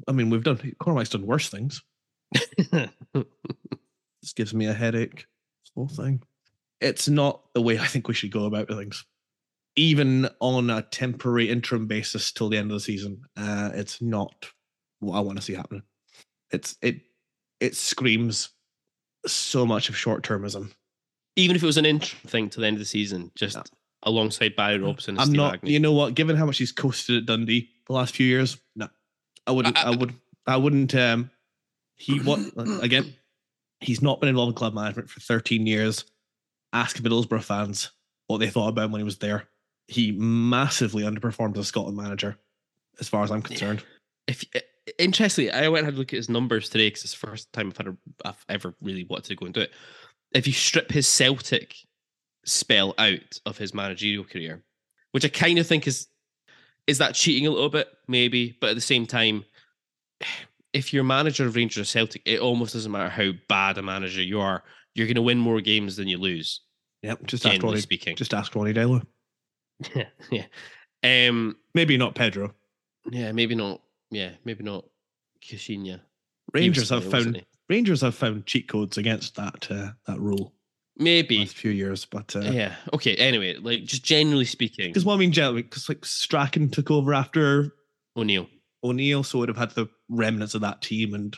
I mean, we've done. Cormack's done worse things. This gives me a headache. This whole thing. It's not the way I think we should go about things. Even on a temporary interim basis till the end of the season, uh, it's not what I want to see happening. It's it it screams so much of short termism. Even if it was an interim thing to the end of the season, just No. alongside Barry Robson and I'm Steve not. Agnew. You know what? Given how much he's coasted at Dundee the last few years, no, I wouldn't. I- I, would. I wouldn't. Um, he what again? He's not been involved in club management for 13 years. Ask Middlesbrough fans what they thought about him when he was there. He massively underperformed as a Scotland manager, as far as I'm concerned. if uh, interestingly, I went and had a look at his numbers today because it's the first time I've had a, I've ever really wanted to go and do it. If you strip his Celtic spell out of his managerial career, which I kind of think is is that cheating a little bit, maybe, but at the same time, if you're manager of Rangers or Celtic, it almost doesn't matter how bad a manager you are, you're going to win more games than you lose. Yep. Just ask Generally Ronnie. speaking, Just ask Ronny Deila. yeah, yeah. Um, Maybe not Pedro. yeah, maybe not. Yeah, maybe not. Caixinha. Rangers have found Rangers have found cheat codes against that uh, that rule maybe. last few years, but uh, Yeah. Okay. Anyway, like just generally speaking, Because what I mean, generally, because like Strachan took over after O'Neill. O'Neill, so would have had the remnants of that team, and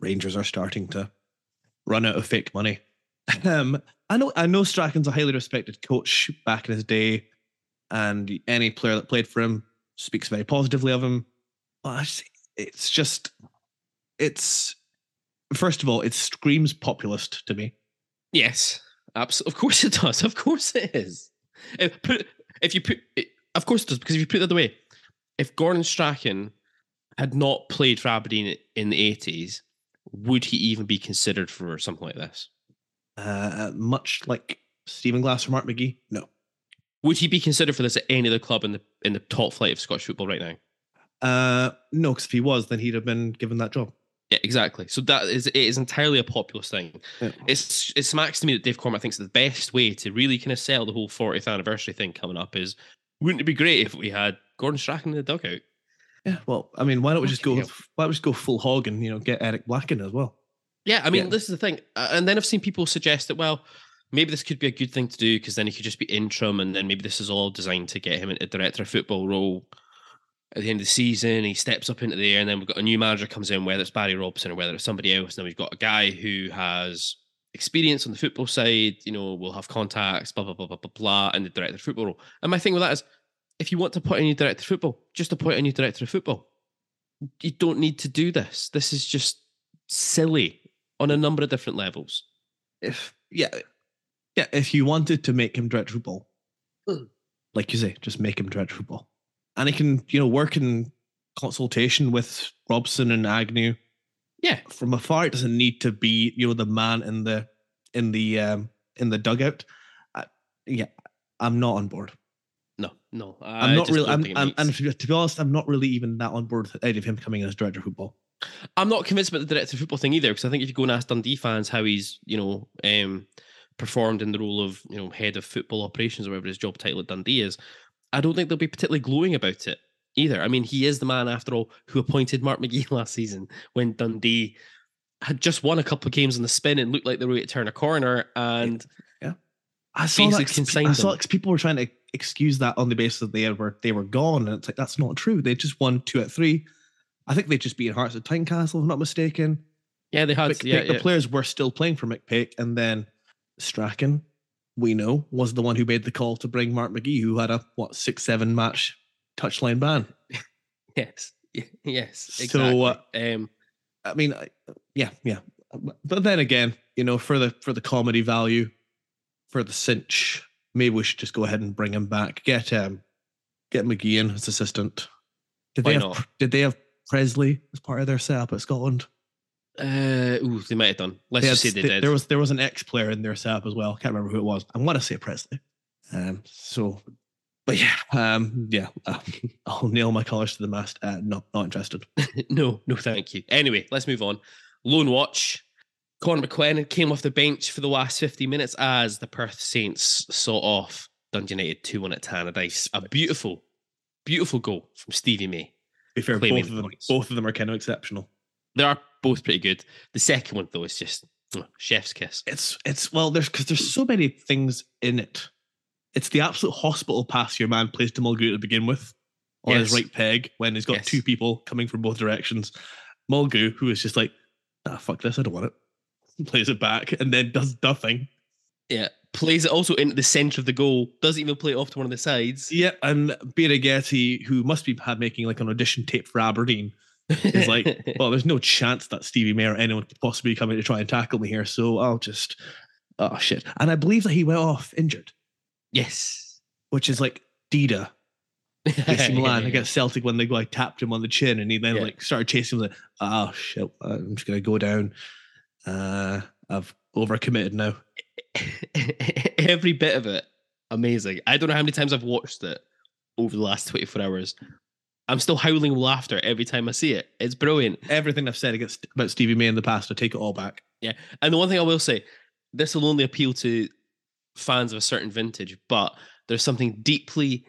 Rangers are starting to run out of fake money. Um, I know, I know Strachan's a highly respected coach back in his day, and any player that played for him speaks very positively of him. But it's just, it's first of all, it screams populist to me. Yes. Absolutely. Of course it does. Of course it is. If, put, if you put, of course it does. Because if you put it the other way, if Gordon Strachan had not played for Aberdeen in the eighties, would he even be considered for something like this? Uh, much like Stephen Glass or Mark McGee, no. Would he be considered for this at any other club in the in the top flight of Scottish football right now? Uh, no, because if he was, then he'd have been given that job. Yeah, exactly. So that is it is entirely a populist thing. Yeah. It's it smacks to me that Dave Cormack thinks the best way to really kind of sell the whole 40th anniversary thing coming up is wouldn't it be great if we had Gordon Strachan in the dugout? Yeah, well, I mean, why don't we just go? Why don't we just go full hog and you know get Eric Black in as well? Yeah, I mean, Yeah. this is the thing. Uh, and then I've seen people suggest that, well, maybe this could be a good thing to do because then he could just be interim and then maybe this is all designed to get him into director of football role at the end of the season. He steps up into the air and then we've got a new manager comes in, whether it's Barry Robson or whether it's somebody else. And then we've got a guy who has experience on the football side, you know, will have contacts, blah, blah, blah, blah, blah, blah, and the director of football role. And my thing with that is, if you want to appoint a new director of football, just appoint a new director of football. You don't need to do this. This is just silly on a number of different levels. If yeah, yeah, if you wanted to make him director of football, Mm. like you say, just make him director of football, and he can you know work in consultation with Robson and Agnew Yeah, from afar. It doesn't need to be you know the man in the in the um in the dugout. I, yeah, I'm not on board. No, no. I'm not really. I'm, I'm, and to be, honest, I'm not really even that on board with idea of him coming in as director of football. I'm not convinced about the director of football thing either, because I think if you go and ask Dundee fans how he's, you know, um, performed in the role of, you know, head of football operations or whatever his job title at Dundee is, I don't think they'll be particularly glowing about it either. I mean, he is the man, after all, who appointed Mark McGee last season when Dundee had just won a couple of games on the spin and looked like they were going to turn a corner. And I saw that. Basically 'cause consigned I saw people were trying to excuse that on the basis that they were they were gone, and it's like that's not true. They just won two at three. I think they just beat Hearts at Tynecastle, if I'm not mistaken. yeah, they had, McPake, yeah, the yeah. players were still playing for McPake, and then Strachan, we know, was the one who made the call to bring Mark McGee, who had a what six seven match touchline ban. yes, yes, So, uh, um, I mean, I- yeah, yeah. But then again, you know, for the for the comedy value, for the cinch, maybe we should just go ahead and bring him back. Get um, get McGee in as assistant. Did Why they not? have Did they have Pressley as part of their setup at Scotland? uh, ooh, they might have done. Let's They just say had- they did. There was there was an ex player in their setup as well. Can't remember who it was. I want to say Pressley. Um. So, but yeah, um, yeah. uh, I'll nail my colours to the mast. Uh, not not interested. no, no, thank you. Anyway, let's move on. Loan watch. Conor McQueen came off the bench for the last 50 minutes as the Perth Saints saw off Dundee United 2 1 at Tannadice. A beautiful, beautiful goal from Stevie May. To be fair, both of them points. both of them are kind of exceptional. They are both pretty good. The second one, though, is just oh, chef's kiss. it's it's well there's because there's so many things in it it's the absolute hospital pass your man plays to mulgrew to begin with on his right peg when he's got Yes. two people coming from both directions mulgrew who is just like ah fuck this i don't want it plays it back and then does nothing Yeah. Plays it also into the centre of the goal. Doesn't even play it off to one of the sides. yeah and Getty, who must be making like an audition tape for aberdeen is like well there's no chance that stevie may or anyone could possibly come in to try and tackle me here so i'll just oh shit and i believe that he went off injured yes. which is like Dida AC Milan against Celtic when they go like tapped him on the chin and he then Yeah. like started chasing him like oh shit I'm just gonna go down uh I've overcommitted now every bit of it amazing. I don't know how many times I've watched it over the last 24 hours. I'm still howling with laughter every time I see it. It's brilliant. everything I've said against about Stevie May in the past I take it all back Yeah. And the one thing I will say, this will only appeal to fans of a certain vintage, but there's something deeply,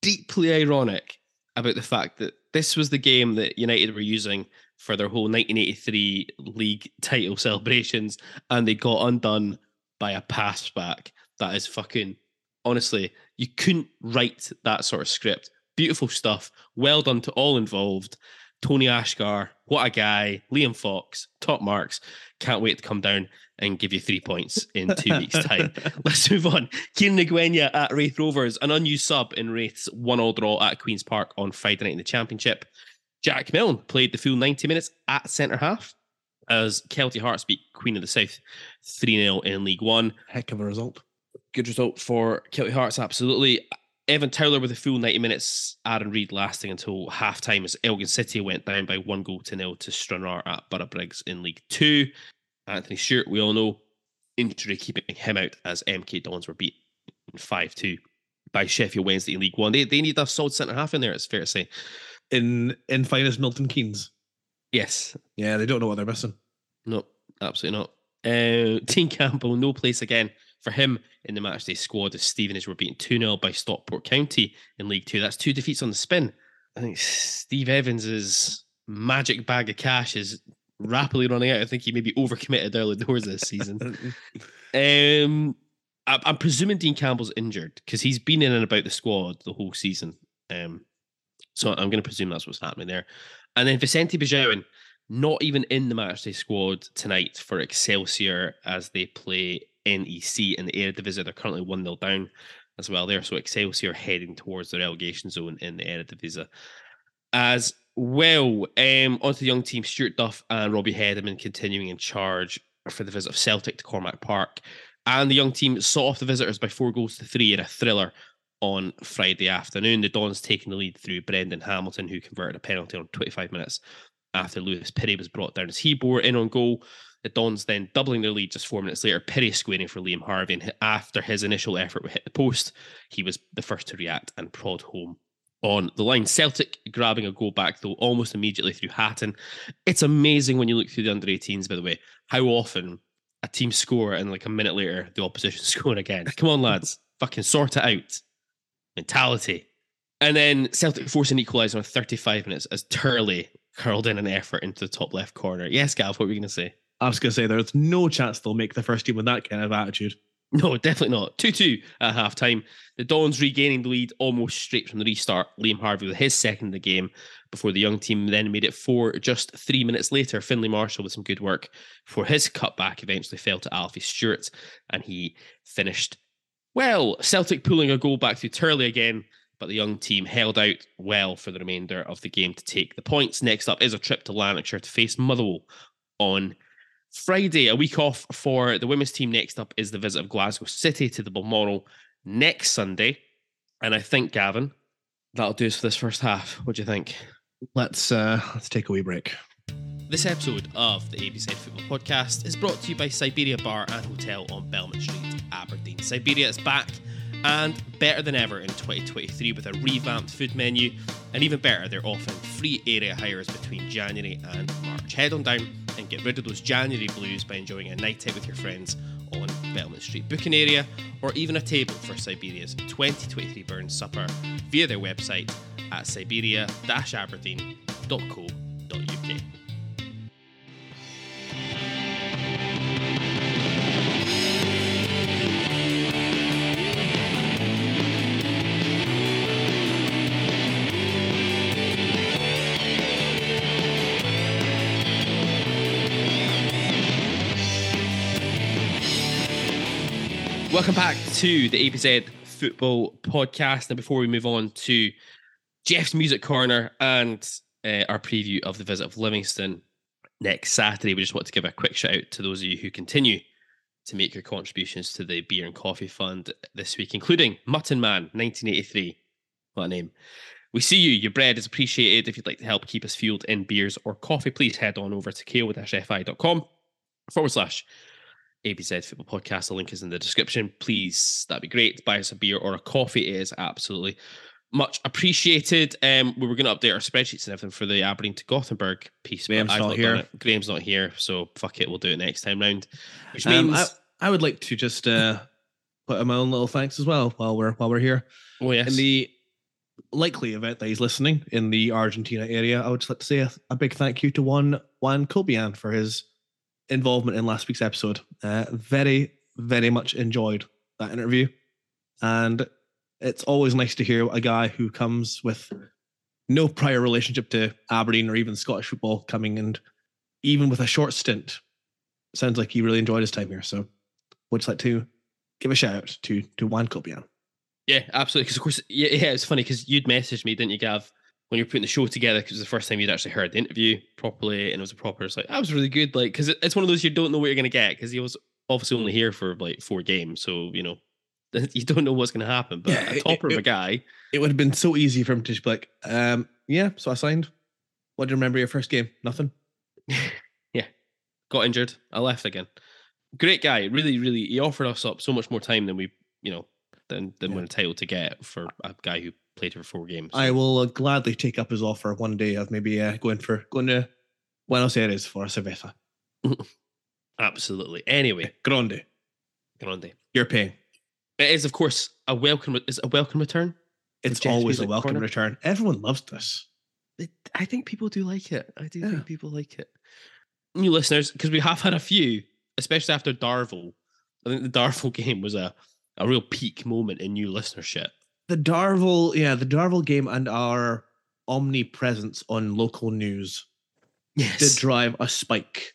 deeply ironic about the fact that this was the game that United were using for their whole 1983 league title celebrations, and they got undone by a pass back. That is fucking honestly, you couldn't write that sort of script. Beautiful stuff. Well done to all involved. Tony Asghar, what a guy. Liam Fox, top marks. Can't wait to come down and give you three points in two weeks' time. Let's move on. Kieran Ngwenya at Raith Rovers, an unused sub in Raith's one all draw at Queen's Park on Friday night in the Championship. Jack Milne played the full 90 minutes at centre half as Kelty Hearts beat Queen of the South 3 0 in League One. heck of a result Good result for Kelty Hearts, absolutely. Evan Towler with a full 90 minutes, Aaron Reid lasting until half time as Elgin City went down by one goal to nil to Stranraer at Borough Briggs in League Two. Anthony Stewart, we all know, injury keeping him out as MK Dons were beat 5 2 by Sheffield Wednesday in League One. They, they need a solid centre half in there, it's fair to say. In in finest Milton Keynes Yes, yeah they don't know what they're missing No, absolutely not. Uh, Dean Campbell, no place again for him in the matchday squad as Stevenage were beaten 2 0 by Stockport County in League Two. That's two defeats on the spin. I think Steve Evans's magic bag of cash is rapidly running out. I think he maybe overcommitted early doors this season. Um, I, I'm presuming Dean Campbell's injured because he's been in and about the squad the whole season. Um, so I'm going to presume that's what's happening there. And then Vicente Besuijen, not even in the matchday squad tonight for Excelsior as they play NEC in the Eredivisie. They're currently 1 0 down. as well there. So Excelsior heading towards the relegation zone in the Eredivisie. As well, um, onto the young team, Stuart Duff and Robbie Hedeman continuing in charge for the visit of Celtic to Cormack Park. And the young team saw off the visitors by four goals to three in a thriller on Friday afternoon. The Dons taking the lead through Brendan Hamilton, who converted a penalty on 25 minutes after Lewis Pirrie was brought down as he bore in on goal. The Dons then doubling their lead just four minutes later. Pirrie squaring for Liam Harvey. And after his initial effort hit the post, he was the first to react and prod home on the line. Celtic grabbing a goal back, though, almost immediately through Hatton. It's amazing when you look through the under 18s, by the way, how often a team score and like a minute later, the opposition score again. Come on, lads. Fucking sort it out mentality. And then Celtic forcing equaliser on 35 minutes as Turley curled in an effort into the top left corner. Yes, Gav, what were you going to say? I was going to say there's no chance they'll make the first team with that kind of attitude. No, definitely not. 2 2 at half time. The Dons regaining the lead almost straight from the restart. Liam Harvey with his second of the game before the young team then made it four just three minutes later. Finlay Marshall with some good work for his cutback eventually fell to Alfie Stewart and he finished well, Celtic pulling a goal back through Turley again, but the young team held out well for the remainder of the game to take the points. Next up is a trip to Lanarkshire to face Motherwell on Friday. A week off for the women's team. Next up is the visit of Glasgow City to the Balmoral next Sunday. And I think, Gavin, that'll do us for this first half. What do you think? Let's uh let's take a wee break. This episode of the ABZ Football Podcast is brought to you by Siberia Bar and Hotel on Belmont Street, Aberdeen. Siberia is back and better than ever in 2023 with a revamped food menu, and even better, they're offering free area hires between January and March. Head on down and get rid of those January blues by enjoying a night out with your friends on Belmont Street. booking area or even a table for Siberia's 2023 Burn Supper via their website at siberia-aberdeen.co.uk. Welcome back to the ABZ Football Podcast. And before we move on to Geoff's Music Corner and uh, our preview of the visit of Livingston next Saturday, we just want to give a quick shout out to those of you who continue to make your contributions to the Beer and Coffee Fund this week, including Mutton Man 1983. What a name. We see you. Your bread is appreciated. If you'd like to help keep us fueled in beers or coffee, please head on over to ko-fi.com forward slash ABZ Football Podcast. The link is in the description. Please, that'd be great. Buy us a beer or a coffee. It is absolutely much appreciated. Um, we were going to update our spreadsheets and everything for the Aberdeen to Gothenburg piece. Graham's not done here. Graham's not here, so fuck it. We'll do it next time round. Which Um, means, I, I would like to just uh put in my own little thanks as well while we're while we're here. oh yes, In the likely event that he's listening in the Argentina area, I would just like to say a, a big thank you to one Juan Cobian for his involvement in last week's episode. Uh, very, very much enjoyed that interview. And it's always nice to hear a guy who comes with no prior relationship to Aberdeen or even Scottish football coming and even with a short stint, sounds like he really enjoyed his time here. So would just like to give a shout out to to Juan Cobian. yeah, absolutely. Because of course, yeah, yeah, it's funny because you'd messaged me, didn't you, Gav? When you were putting the show together, because it was the first time you'd actually heard the interview properly, and it was a proper. It's like that was really good, like because it, it's one of those you don't know what you're gonna get because he was obviously only here for like four games, so you know you don't know what's gonna happen. But Yeah, a it- topper of a guy, It would have been so easy for him to just be like, um, yeah, so I signed. What do you remember your first game? Nothing. Yeah. Got injured, I left again. Great guy, really, really. He offered us up so much more time than we, you know, than than Yeah. we're entitled to get for a guy who played for four games. I will uh, gladly take up his offer one day of maybe uh, going for going to Buenos Aires for a cerveza. Absolutely. Anyway, Grande. grande. You're paying. It is, of course, a welcome. Is a welcome return? It's always a welcome Corner? return. Everyone loves this. It, I think people do like it. I do Yeah. think people like it. New listeners, because we have had a few, especially after Darvel. I think the Darvel game was a, a real peak moment in new listenership. The Darvel, yeah, the Darvel game and our omnipresence on local news yes. did drive a spike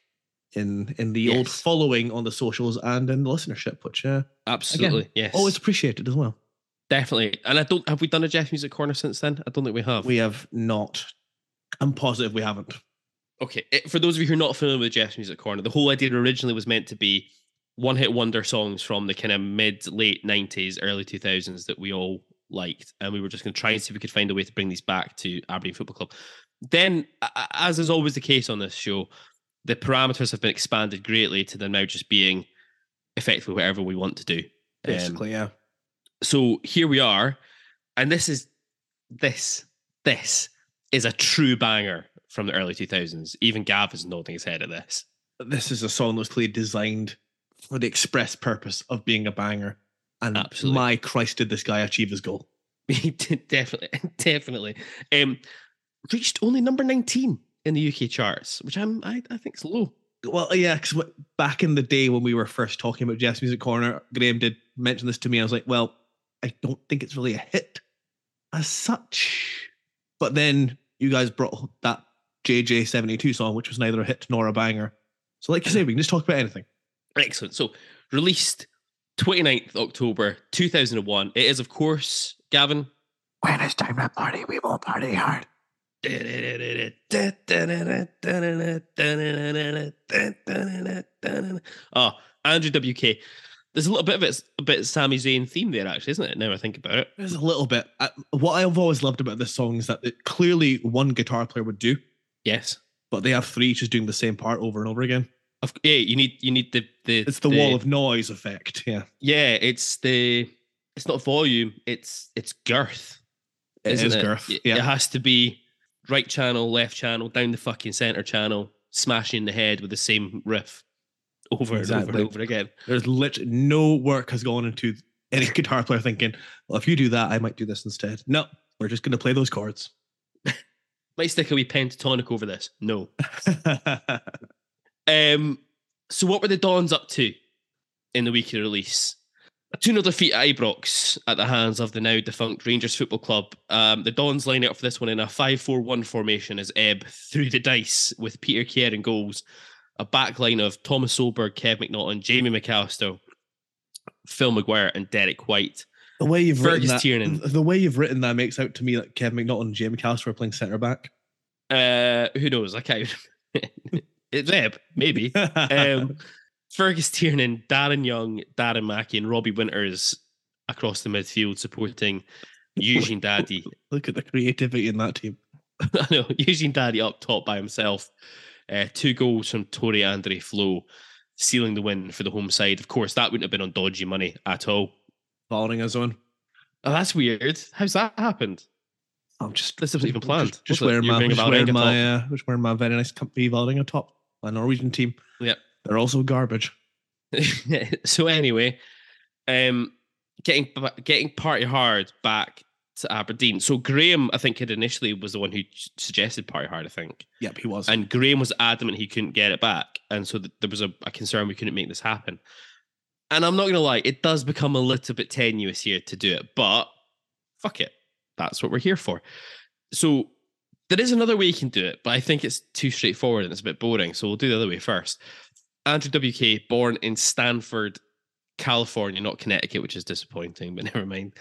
in in the old following on the socials and in the listenership, which uh, Absolutely. yes. always appreciated as well. Definitely. And I don't have we done a Geoff Music Corner since then? I don't think we have. We have not. I'm positive we haven't. Okay, it- for those of you who are not familiar with Geoff's Music Corner, the whole idea originally was meant to be one hit wonder songs from the kind of mid late 90s, early 2000s that we all liked. And we were just going to try and see if we could find a way to bring these back to Aberdeen Football Club. Then, as is always the case on this show, the parameters have been expanded greatly to them now just being effectively whatever we want to do. Um, Basically, yeah. so here we are, and this is this this is a true banger from the early 2000s. Even Gav is nodding his head at this. This is a song that was clearly designed for the express purpose of being a banger. And Absolutely. my Christ, did this guy achieve his goal? He did definitely, definitely. Um, reached only number 19 in the UK charts, which I'm I, I think is low. Well, yeah, because back in the day when we were first talking about Geoff's Music Corner, Graham did mention this to me. I was like, well, I don't think it's really a hit as such. But then you guys brought that JJ72 song, which was neither a hit nor a banger. So, like you say, we can just talk about anything. Excellent. So released 29th October 2001. It is, of course, Gavin. When it's time to party, we will party hard. Oh, Andrew WK. There's a little bit of it, a bit Sami Zayn theme there, actually, isn't it? Now I think about it. There's a little bit. I, what I've always loved about this song is that it, clearly one guitar player would do, Yes. but they have three just doing the same part over and over again. Of, yeah, you need you need the the It's the, wall of noise effect. Yeah, yeah. It's the it's not volume. It's it's girth. it is it? girth. It- Yeah, It has to be right channel, left channel, down the fucking center channel, smashing the head with the same riff over and over Exactly. and over again. There's literally no work has gone into any guitar player thinking, well, if you do that, I might do this instead. No, we're just going to play those chords. Might stick a wee pentatonic over this. No. Um, so what were the Dons up to in the weekly release? A 2 0 defeat at Ibrox at the hands of the now defunct Rangers Football Club. Um, the Dons line up for this one in a 5 4 1 formation as Ebbe threw the dice with Peter Kerr in goals. A back line of Thomas Solberg, Kev McNaughton, Jamie McAllister, Phil Maguire, and Derek White. the way you've Fergus written that, Tiernan. the way you've written that makes out to me that Kev McNaughton and Jamie McAllister are playing centre back. Uh, who knows? I can't Ebbe, maybe. um, Fergus Tiernan, Darren Young, Darren Mackie, and Robbie Winters across the midfield supporting Eugene Dadi. Look at the creativity in that team. I know Eugene Dadi up top by himself. Uh, two goals from Tore André Flo, sealing the win for the home side. Of course, that wouldn't have been on dodgy money at all. Following us on. Oh, that's weird. How's that happened? I'm just This wasn't even planned. Just, just wearing my, just wearing my, uh, just wearing my very nice comfy Valdinga top. A Norwegian team. Yep. They're also garbage. so anyway, um, getting getting party hard back to Aberdeen. So Graham, I think, had initially was the one who suggested party hard. I think, Yep, he was. and Graham was adamant he couldn't get it back, and so th- there was a, a concern we couldn't make this happen. And I'm not gonna lie, it does become a little bit tenuous here to do it, but fuck it, that's what we're here for. So there is another way you can do it, but I think it's too straightforward and it's a bit boring. So we'll do the other way first. Andrew WK, born in Stanford, California, not Connecticut, which is disappointing, but never mind.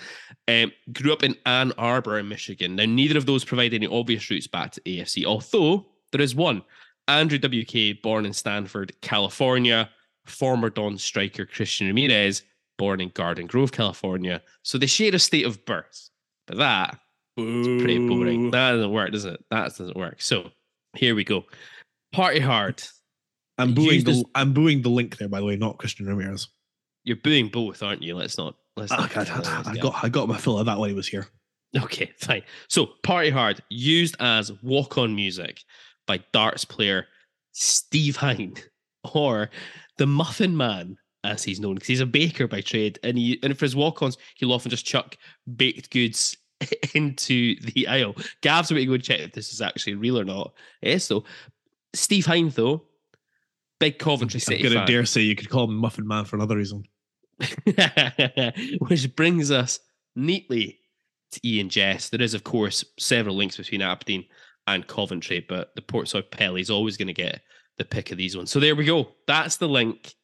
Um, grew up in Ann Arbor Michigan. Now, neither of those provide any obvious routes back to AFC, although there is one. Andrew WK, born in Stanford, California, former Don striker Christian Ramirez, born in Garden Grove, California. So they share a state of birth, but that is pretty boring. That doesn't work, does it? That doesn't work. So here we go. Party hard. I'm booing Use the this- I'm booing the link there, by the way, not Christian Ramirez. You're booing both, aren't you? Let's not. Let's I, not. I, I got I got my fill of that when he was here. Okay, fine. So, Party Hard, used as walk on music by darts player Steve Hine, or the Muffin Man, as he's known, because he's a baker by trade. And he and for his walk ons, he'll often just chuck baked goods into the aisle. Gav's about to go check if this is actually real or not. Eh, is, though. Steve Hine, though, big Coventry I'm City gonna dare say you could call him Muffin Man for another reason. Which brings us neatly to Ian Jess. There is, of course, several links between Aberdeen and Coventry, but the Portsoy Pelly is always going to get the pick of these ones. So there we go. That's the link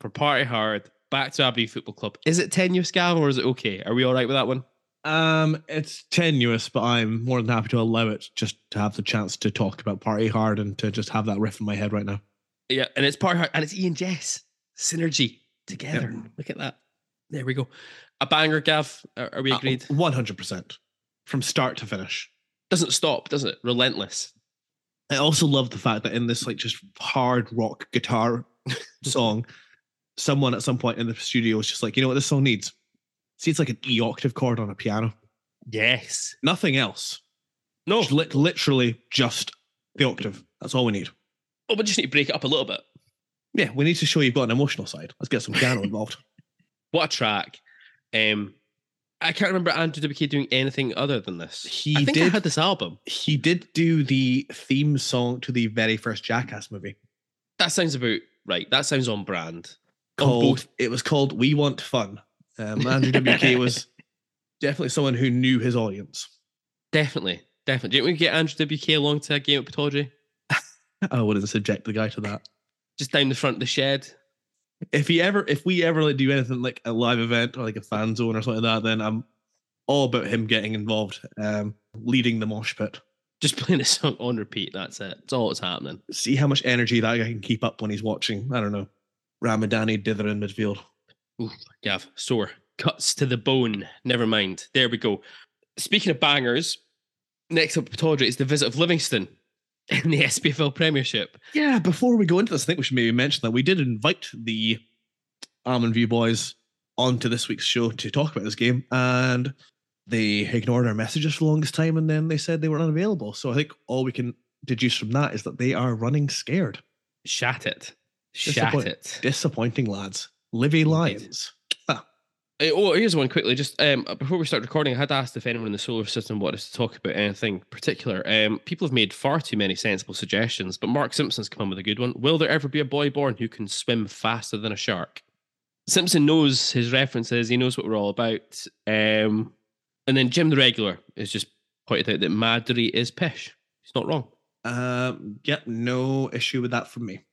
for Party Hard back to Aberdeen Football Club. Is it tenuous, Gav, or is it okay? Are we all right with that one? Um, it's tenuous, but I'm more than happy to allow it just to have the chance to talk about Party Hard and to just have that riff in my head right now. Yeah, and it's Party Hard and it's Ian Jess synergy together. Yep. Look at that. There we go. A banger, Gav. Are, we agreed? Uh, One hundred percent, from start to finish. Doesn't stop, does it? Relentless. I also love the fact that in this like just hard rock guitar song, someone at some point in the studio was just like, you know what this song needs? See, it's like an E octave chord on a piano. Yes. Nothing else. No. Just lit- literally just the octave. That's all we need. Oh, we just need to break it up a little bit. Yeah, we need to show you've got an emotional side. Let's get some piano involved. What a track. Um, I can't remember Andrew WK doing anything other than this. He I think I did- had this album. He did do the theme song to the very first Jackass movie. That sounds about right. That sounds on brand. On Called both. it was called We Want Fun. Um, Andrew WK was definitely someone who knew his audience. Definitely. Definitely. Didn't we get Andrew WK along to a game at Pittodrie? I wouldn't subject the guy to that. Just down the front of the shed. If he ever, if we ever like do anything like a live event or like a fan zone or something like that, then I'm all about him getting involved, um, leading the mosh pit. Just playing a song on repeat. That's it. It's all that's happening. See how much energy that guy can keep up when he's watching. I don't know, Ramadani dither in midfield. Gav, sore. Cuts to the bone. Never mind. There we go. Speaking of bangers, next up Pittodrie is the visit of Livingston in the SPFL Premiership. Yeah, before we go into this, I think we should maybe mention that we did invite the Almond View boys onto this week's show to talk about this game, and they ignored our messages for the longest time, and then they said they were unavailable. So I think all we can deduce from that is that they are running scared. Shat it. Shat Disappoint- it. Disappointing lads. Livy Lions. Ah, Uh, Oh, here's one quickly. Just um, before we start recording, I had asked if anyone in the solar system wanted to talk about anything particular. Um, people have made far too many sensible suggestions, but Mark Simpson's come up with a good one. Will there ever be a boy born who can swim faster than a shark? Simpson knows his references. He knows what we're all about. Um, and then Jim the regular has just pointed out that Madry is pish. He's not wrong. Um, yep, no issue with that from me.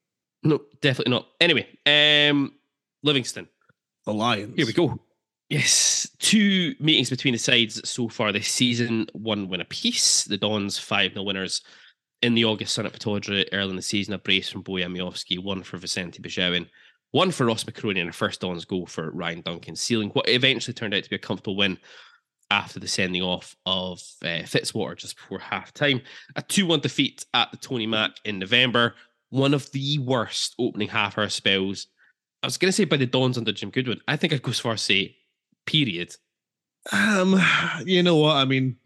No, definitely not. Anyway, um, Livingston. The Lions. Here we go. Yes, two meetings between the sides so far this season. One win apiece. The Dons 5 0 winners in the August Sun at Pittodrie early in the season. A brace from Bojan Miovski, one for Vicente Besuijen, one for Ross McCrorie, and a first Dons goal for Ryan Duncan, sealing what eventually turned out to be a comfortable win after the sending off of uh, Fitzwater just before half time. A 2 1 defeat at the Tony Mac in November. One of the worst opening half hour spells. I was going to say by the Dons under Jim Goodwin. I think I'd go as far as say, period. Um, you know what? I mean,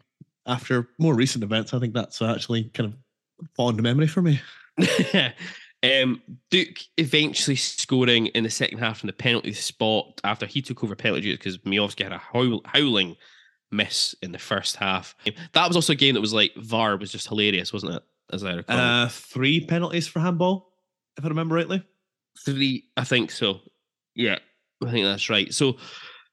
after more recent events, I think that's actually kind of fond memory for me. um, Duk eventually scoring in the second half from the penalty spot after he took over penalty duty because Miovski had a howl, howling miss in the first half. That was also a game that was like VAR was just hilarious, wasn't it? As I recall, Uh, three penalties for handball, if I remember rightly. Three, I think so. Yeah, I think that's right. So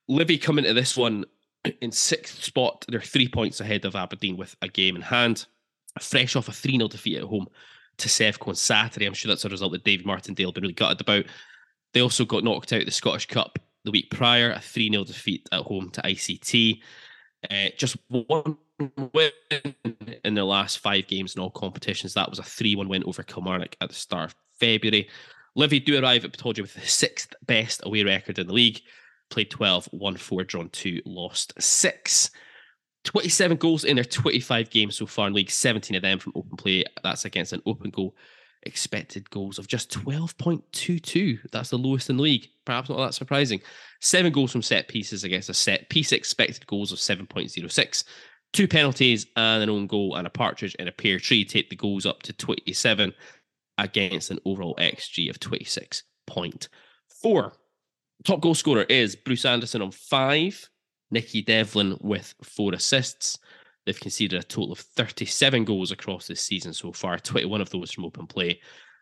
Livy coming to this one in sixth spot. They're three points ahead of Aberdeen with a game in hand. Fresh off a 3 0 defeat at home to Sevco on Saturday. I'm sure that's a result that David Martindale been really gutted about. They also got knocked out of the Scottish Cup the week prior, a 3 0 defeat at home to ICT. Uh, just one win in their last five games in all competitions. That was a 3 1 win over Kilmarnock at the start of February. Livy do arrive at Pittodrie with the sixth best away record in the league. Played 12, won 4, drawn 2, lost 6. 27 goals in their 25 games so far in league, 17 of them from open play. That's against an open goal expected goals of just 12.22. That's the lowest in the league. Perhaps not that surprising. Seven goals from set pieces against a set piece expected goals of 7.06. Two penalties and an own goal and a partridge in a pear tree take the goals up to 27 against an overall XG of 26.4. Top goal scorer is Bruce Anderson on five, Nicky Devlin with four assists. They've conceded a total of 37 goals across this season so far, 21 of those from open play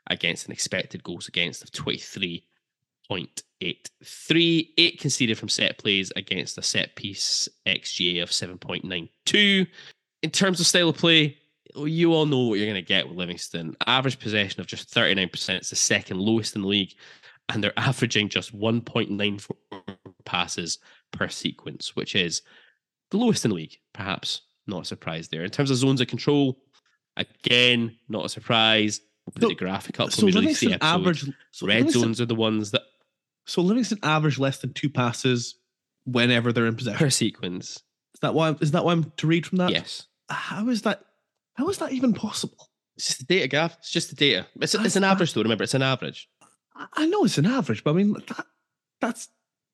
against an expected goals against of 23.83. Eight conceded from set plays against a set piece XGA of 7.92. In terms of style of play, you all know what you're going to get with Livingston. Average possession of just 39%. It's the second lowest in the league and they're averaging just 1.94 passes per sequence, which is the lowest in the league. Perhaps not a surprise there. In terms of zones of control, again, not a surprise. We'll put So- the graphic up So when we release the Livingston episode. average. So Red Livingston, zones are the ones that So Livingston average less than two passes whenever they're in possession. per sequence. Is that why? Is that why I'm to read from that? Yes. How is that? How is that even possible? It's just the data, Gav. It's just the data. It's, it's an average, though. Remember, it's an average. I- I know it's an average, but I mean that, that's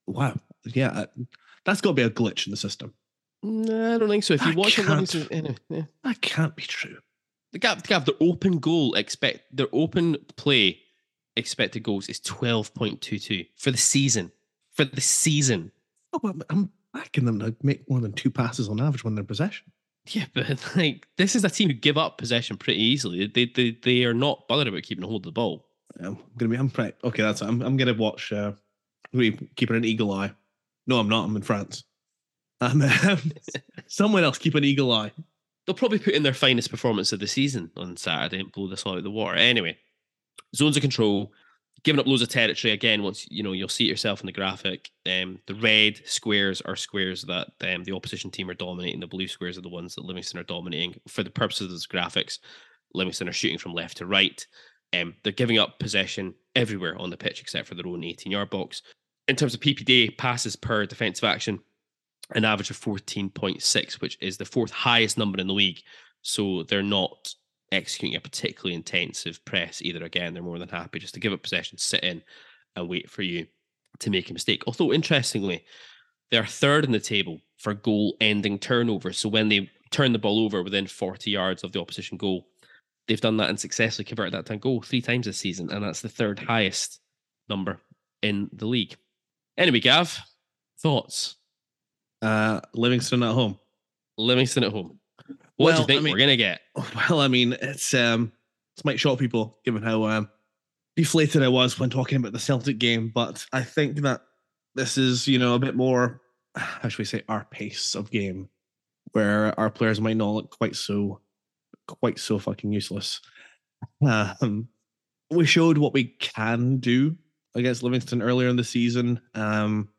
wow. Yeah, uh, that's got to be a glitch in the system. No, I don't think so. If you I watch it. Livingston, anyway, yeah. That can't be true. the gap, the gap, their open goal expect their open play expected goals is twelve point two two for the season. For the season. Oh, but I'm backing them to make more than two passes on average when they're in possession. Yeah, but like this is a team who give up possession pretty easily. They they they are not bothered about keeping a hold of the ball. I'm gonna be. I'm pretty, okay. That's. I'm. I'm gonna watch. Uh, I'm keeping an eagle eye. No, I'm not. I'm in France. Um, someone else keep an eagle eye. They'll probably put in their finest performance of the season on Saturday and blow this all out of the water. Anyway, zones of control, giving up loads of territory again. Once you know, you'll see it yourself in the graphic. Um, the red squares are squares that um, the opposition team are dominating. The blue squares are the ones that Livingston are dominating. For the purposes of those graphics, Livingston are shooting from left to right. Um, they're giving up possession everywhere on the pitch except for their own 18 yard box. In terms of PPD passes per defensive action, an average of 14.6, which is the fourth highest number in the league. So they're not executing a particularly intensive press either. Again, they're more than happy just to give up possession, sit in, and wait for you to make a mistake. Although, interestingly, they're third in the table for goal ending turnovers. So when they turn the ball over within 40 yards of the opposition goal, they've done that and successfully converted that to a goal three times this season. And that's the third highest number in the league. Anyway, Gav, thoughts? Uh, Livingston at home. Livingston at home. What do you think I mean- we're gonna get? Well, I mean, it's um, this might shock people given how um deflated I was when talking about the Celtic game, but I think that this is you know a bit more, how should we say, our pace of game, where our players might not look quite so, quite so fucking useless. Um, we showed what we can do against Livingston earlier in the season. Um,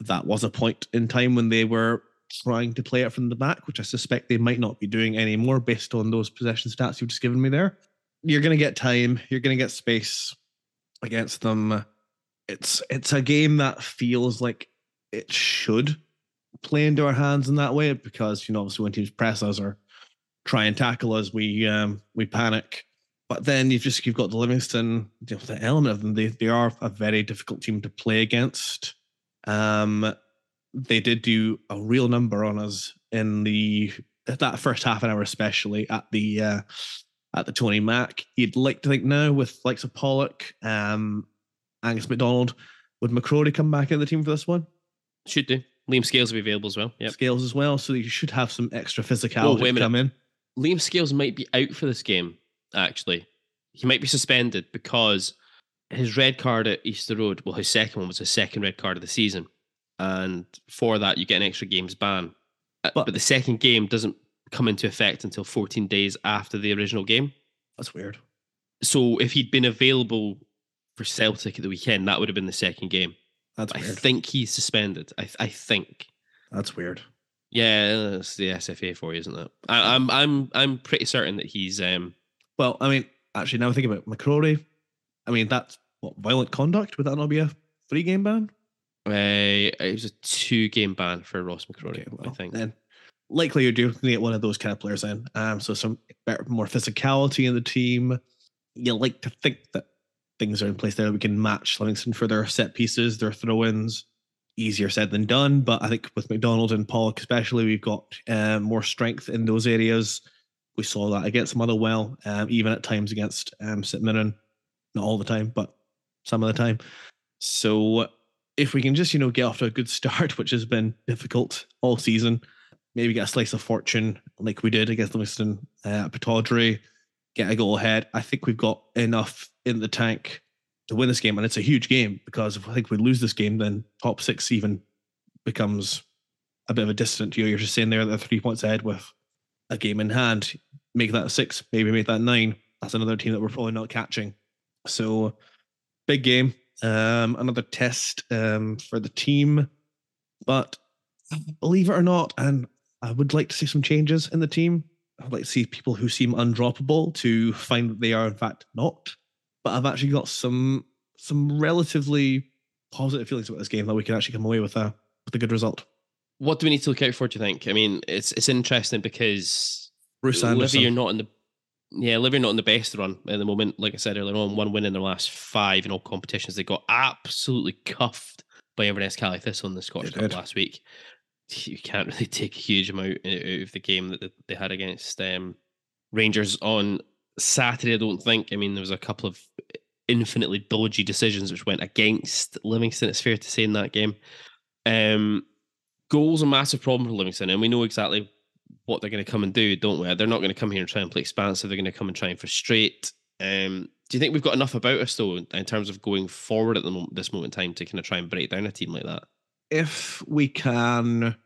that was a point in time when they were trying to play it from the back, which I suspect they might not be doing anymore based on those possession stats you've just given me there. You're going to get time, you're going to get space against them. It's it's a game that feels like it should play into our hands in that way because you know obviously when teams press us or try and tackle us, we um we panic. But then you've just you've got the Livingston, the element of them. They they are a very difficult team to play against. Um, they did do a real number on us in the that first half an hour, especially at the uh, at the Tony Mac. You'd like to think now with likes of Pollock, um, Angus McDonald, would McCrorie come back in the team for this one? Should do. Liam Scales will be available as well. Yep. Scales as well, so you should have some extra physicality wait a to minute. come in. Liam Scales might be out for this game, actually. He might be suspended because his red card at Easter Road, well, his second one was his second red card of the season. And for that, you get an extra games ban. Uh, But- But, the second game doesn't come into effect until 14 days after the original game. That's weird. So if he'd been available for Celtic at the weekend, that would have been the second game. That's I think he's suspended. I, I think. That's weird. Yeah, that's the SFA for you, isn't it? I, I'm I'm I'm pretty certain that he's um Well, I mean, actually, now I think about McCrorie. I mean, that's what violent conduct. Would that not be a free game ban? Uh, it was a two game ban for Ross McCrorie, I think. Then likely you're going to get one of those kind of players in. Um, so some better, more physicality in the team. You like to think that things are in place there. We can match Livingston for their set pieces, their throw-ins. Easier said than done, but I think with McDonald and Pollock especially, we've got um, more strength in those areas. We saw that against Motherwell, um, even at times against um, St Mirren. Not all the time, but some of the time. So if we can just, you know, get off to a good start, which has been difficult all season, maybe get a slice of fortune like we did against Livingston uh, at Pittodrie, get a goal ahead. I think we've got enough in the tank to win this game. And it's a huge game because if I think we lose this game, then top six even becomes a bit of a distant. You know, you're just saying there that three points ahead with a game in hand. Make that six, maybe make that nine. That's another team that we're probably not catching. So big game. Um, another test um, for the team. But believe it or not, and I would like to see some changes in the team. I'd like to see people who seem undroppable to find that they are in fact not. But I've actually got some some relatively positive feelings about this game that we can actually come away with a with a good result. What do we need to look out for? Do you think? I mean, it's it's interesting because Bruce Anderson. you're not in the yeah, Livi not in the best run at the moment. Like I said earlier on, one win in their last five in all competitions. They got absolutely cuffed by Inverness Caley Thistle in the Scottish Cup last week. You can't really take a huge amount out out of the game that they had against um, Rangers on Saturday. I don't think. I mean, there was a couple of infinitely dodgy decisions which went against Livingston. It's fair to say in that game. Um, goals a massive problem for Livingston, and we know exactly what they're going to come and do, don't we? They're not going to come here and try and play expansive. They're going to come and try and frustrate. Um, do you think we've got enough about us though, in terms of going forward at the moment, this moment in time, to kind of try and break down a team like that? if we can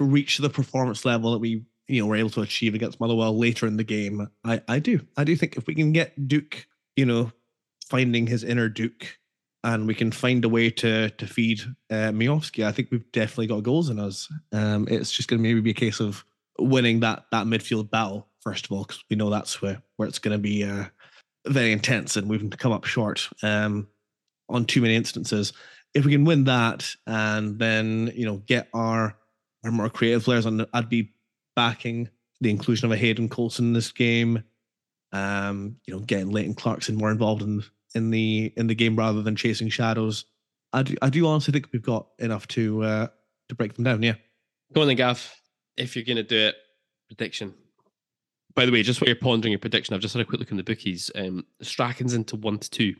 reach the performance level that we you know were able to achieve against Motherwell later in the game, I I do I do think if we can get Duk, you know, finding his inner Duk, and we can find a way to to feed uh, I think we've definitely got goals in us. Um, it's just going to maybe be a case of winning that that midfield battle first of all, because we know that's where where it's going to be uh, very intense, and we've come up short um, on too many instances if we can win that and then you know get our our more creative players on, I'd be backing the inclusion of a Hayden Coulson in this game. Um, you know, getting Leighton Clarkson more involved in in the in the game rather than chasing shadows. I do I do honestly think we've got enough to uh to break them down. Yeah. Go on then, Gav. If you're going to do it, prediction. By the way, just while you're pondering your prediction, I've just had a quick look in the bookies. Um, Strachan's into one to two.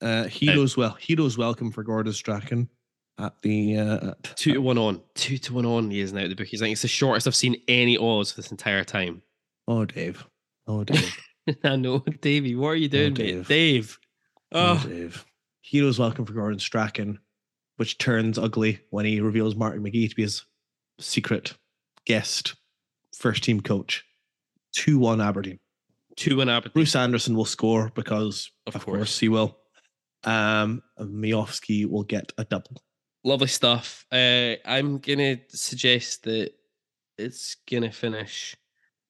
Uh, heroes well heroes welcome for Gordon Strachan at the uh, at, Two to one on. Two to one on he is now at the bookies. I think it's the shortest I've seen any odds this entire time. oh Dave oh Dave I know, Davey. What are you doing, mate? Dave. Dave. Oh, Oh, Dave. Heroes welcome for Gordon Strachan, which turns ugly when he reveals Martin McGee to be his secret guest first team coach. 2 1 Aberdeen. two one Aberdeen. Bruce Anderson will score because, Of of, course. course. he will. Um, Miovski will get a double. Lovely stuff. Uh, I'm gonna suggest that it's gonna finish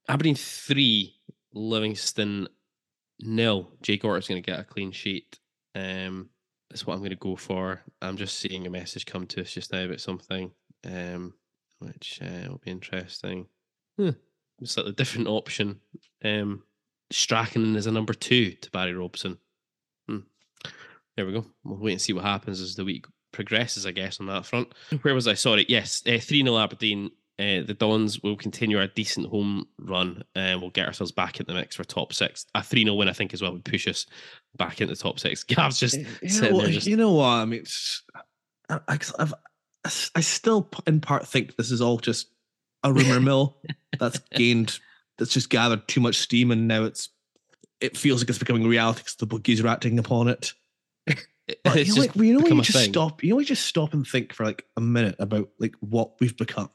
Aberdeen three, Livingston nil. Jake Ort's gonna get a clean sheet. Um, that's what I'm gonna go for. I'm just seeing a message come to us just now about something, um, which uh, will be interesting. Huh. Slightly different option. Um, Strachan is a number two to Barry Robson. Hmm. There we go. We'll wait and see what happens as the week progresses, I guess, on that front. Where was I? Sorry. Yes, uh, 3 0 Aberdeen. Uh, the Dons will continue our decent home run and we'll get ourselves back in the mix for top six. A 3 0 win, I think, as well, would push us back into top six. Gav's just you, know, what- Just, you know what? I mean, I, I've, I still in part think this is all just a rumor mill that's gained, that's just gathered too much steam, and now it's, it feels like it's becoming reality because the bookies are acting upon it. But it's you know, just like, you know when you just thing. stop, you know, you just stop and think for like a minute about like what we've become.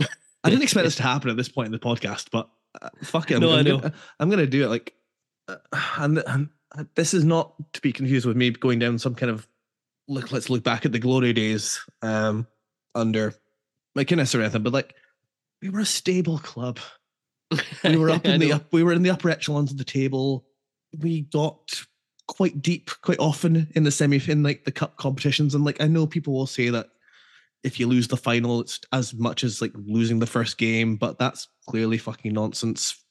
I didn't expect this to happen at this point in the podcast, but uh, fuck it, I'm, No, I I'm know. Gonna, I'm gonna do it. Like, uh, and, and uh, this is not to be confused with me going down some kind of look. Let's look back at the glory days um, under McInnes or anything, but like we were a stable club. We were up in the up, we were in the upper echelons of the table. We got quite deep quite often in the semi in like the cup competitions. And like I know people will say that if you lose the final, it's as much as like losing the first game, but that's clearly fucking nonsense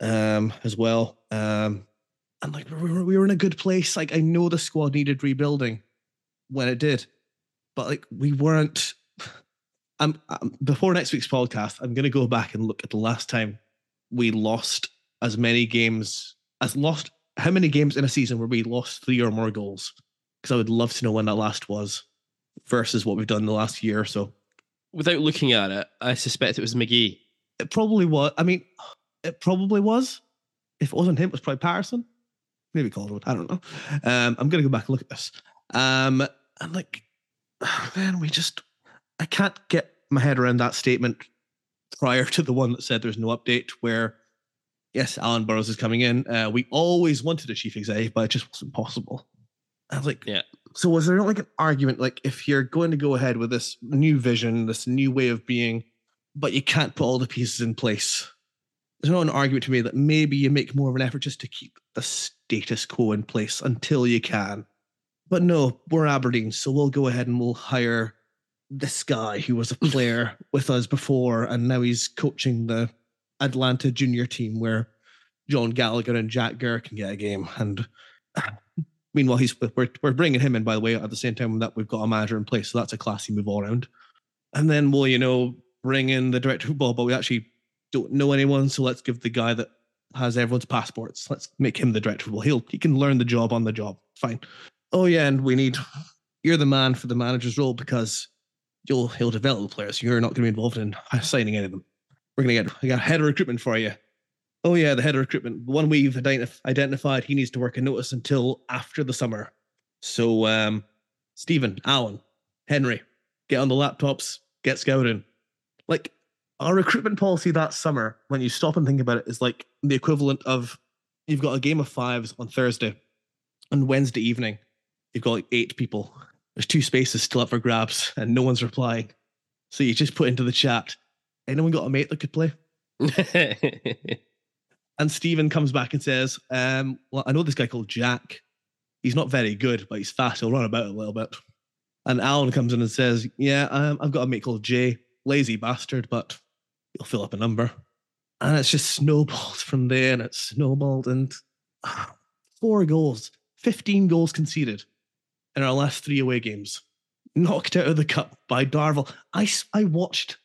um as well. Um and like we were, we were in a good place. Like I know the squad needed rebuilding when it did, but like we weren't. I'm, I'm before next week's podcast. I'm going to go back and look at the last time we lost as many games as lost how many games in a season where we lost three or more goals because I would love to know when that last was versus what we've done the last year or so. Without looking at it, I suspect it was McGee. It probably was. I mean, it probably was. If it wasn't him, it was probably Patterson. Maybe Calderwood. I don't know. Um, I'm gonna go back and look at this. Um, and like, man, we just I can't get my head around that statement prior to the one that said there's no update. Where yes, Alan Burrows is coming in. Uh, we always wanted a chief executive, but it just wasn't possible. I was like, Yeah. So was there not like an argument, like if you're going to go ahead with this new vision, this new way of being, but you can't put all the pieces in place? There's not an argument to me that maybe you make more of an effort just to keep the status quo in place until you can. But no, we're Aberdeen, so we'll go ahead and we'll hire this guy who was a player with us before, and now he's coaching the Atlanta junior team where John Gallagher and Jack Gurr can get a game. And meanwhile, he's we're, we're bringing him in, by the way, at the same time that we've got a manager in place. So that's a classy move all around. And then we'll, you know, bring in the director of football, but we actually don't know anyone. So let's give the guy that has everyone's passports, let's make him the director of football. He'll, he can learn the job on the job. Fine. Oh, yeah. And we need, you're the man for the manager's role because you'll, he'll develop the players. You're not going to be involved in signing any of them. We're going to get, we got head of recruitment for you. Oh yeah, the head of recruitment. The one we've identif- identified, he needs to work a notice until after the summer. So, um, Stephen, Alan, Henry, get on the laptops, get scouting. Like our recruitment policy that summer, when you stop and think about it, is like the equivalent of you've got a game of fives on Thursday, on Wednesday evening, you've got like eight people. There's two spaces still up for grabs, and no one's replying. So you just put into the chat, anyone got a mate that could play? And Stephen comes back and says, um, Well, I know this guy called Jack. He's not very good, but he's fast. He'll run about a little bit. And Alan comes in and says, Yeah, um, I've got a mate called Jay. Lazy bastard, but he'll fill up a number. And it's just snowballed from there and it's snowballed. And ah, four goals, 15 goals conceded in our last three away games. Knocked out of the cup by Darvel. I, I watched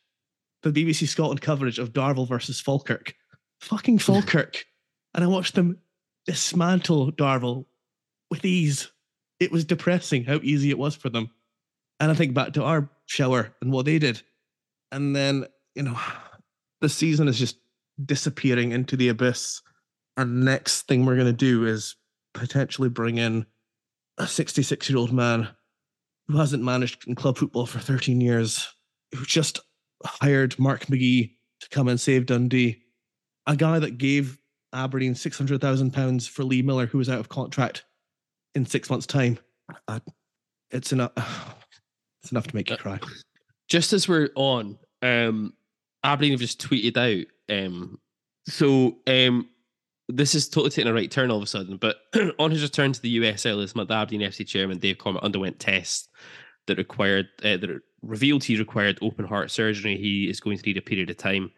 the BBC Scotland coverage of Darvel versus Falkirk fucking Falkirk, and I watched them dismantle Darvel with ease. It was depressing how easy it was for them. And I think back to our shower and what they did. And then, you know, the season is just disappearing into the abyss. Our next thing we're going to do is potentially bring in a 66 year old man who hasn't managed in club football for 13 years, who just hired Mark McGee to come and save Dundee a guy that gave Aberdeen six hundred thousand pounds for Lee Miller, who was out of contract in six months' time. Uh, it's enough. It's enough to make you cry. Just as we're on, um, Aberdeen have just tweeted out. Um, so um, this is totally taking a right turn all of a sudden. But on his return to the USL, month, Aberdeen FC chairman Dave Cormack underwent tests that required uh, that revealed he required open heart surgery. He is going to need a period of time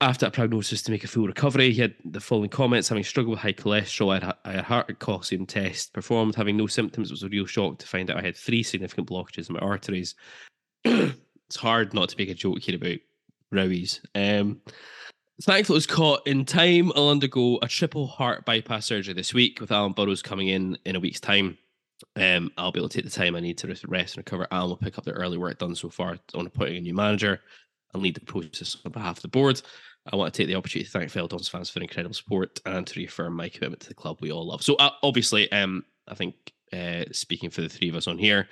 after that prognosis to make a full recovery. He had the following comments having struggled with high cholesterol. I had, I had heart calcium test performed, having no symptoms. It was a real shock to find out I had three significant blockages in my arteries. it's hard not to make a joke here about Rowies. Um, thankfully, was caught in time. I'll undergo a triple heart bypass surgery this week with Alan Burrows coming in in a week's time. Um, I'll be able to take the time I need to rest and recover. Alan will pick up the early work done so far on appointing a new manager and lead the process on behalf of the board. I want to take the opportunity to thank fellow Dons fans for incredible support and to reaffirm my commitment to the club we all love. So, uh, obviously, um, I think uh, speaking for the three of us on here,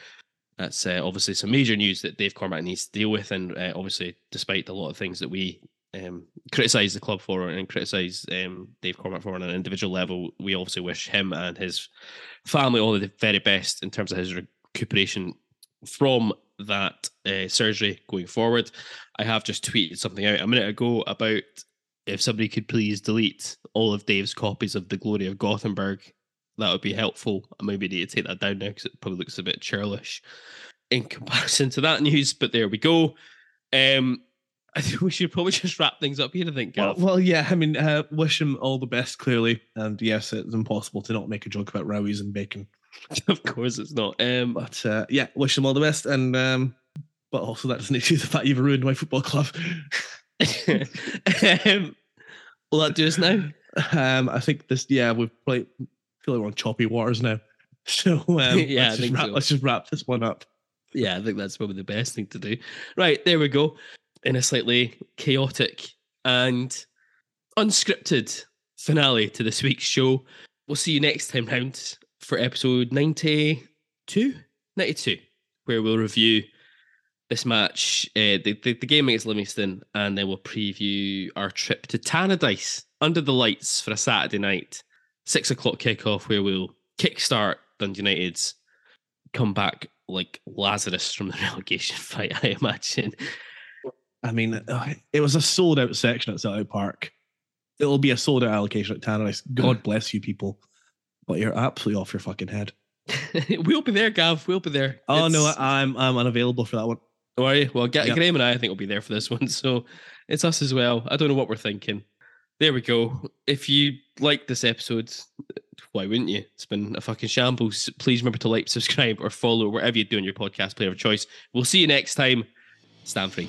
that's uh, obviously some major news that Dave Cormack needs to deal with. And uh, obviously, despite a lot of things that we um, criticise the club for and criticise um, Dave Cormack for on an individual level, we obviously wish him and his family all the very best in terms of his recuperation from that uh, surgery going forward. I have just tweeted something out a minute ago about if somebody could please delete all of Dave's copies of The Glory of Gothenburg, that would be helpful. I maybe need to take that down now because it probably looks a bit churlish in comparison to that news, but there we go. Um, I think we should probably just wrap things up here. I think. Well, well, yeah. I mean, uh, wish him all the best. Clearly, and yes, it's impossible to not make a joke about Rowies and bacon. of course, it's not. Um, but uh, yeah, wish him all the best, and um, but also that doesn't excuse the fact you've ruined my football club. um, will that do us now? Um, I think this. Yeah, we've probably feel like we're on choppy waters now. So um, yeah, let's just, wrap, so. let's just wrap this one up. Yeah, I think that's probably the best thing to do. Right, there we go. In a slightly chaotic and unscripted finale to this week's show. We'll see you next time round for episode 92, 92 where we'll review this match, uh, the, the, the game against Livingston, and then we'll preview our trip to Tannadice under the lights for a Saturday night, six o'clock kickoff, where we'll kickstart Dundee United's come back like Lazarus from the relegation fight, I imagine. I mean, uh, it was a sold out section at Celtic Park. It'll be a sold out allocation at Tannadice. God bless you people. But you're absolutely off your fucking head. we'll be there, Gav. We'll be there. Oh no, I'm I'm unavailable for that one. Oh, are you? Well, Ga- Yeah. Graham and I, I think, will be there for this one. So it's us as well. I don't know what we're thinking. There we go. If you like this episode, why wouldn't you? It's been a fucking shambles. Please remember to like, subscribe, or follow wherever you do doing your podcast player of choice. We'll see you next time. Stand free.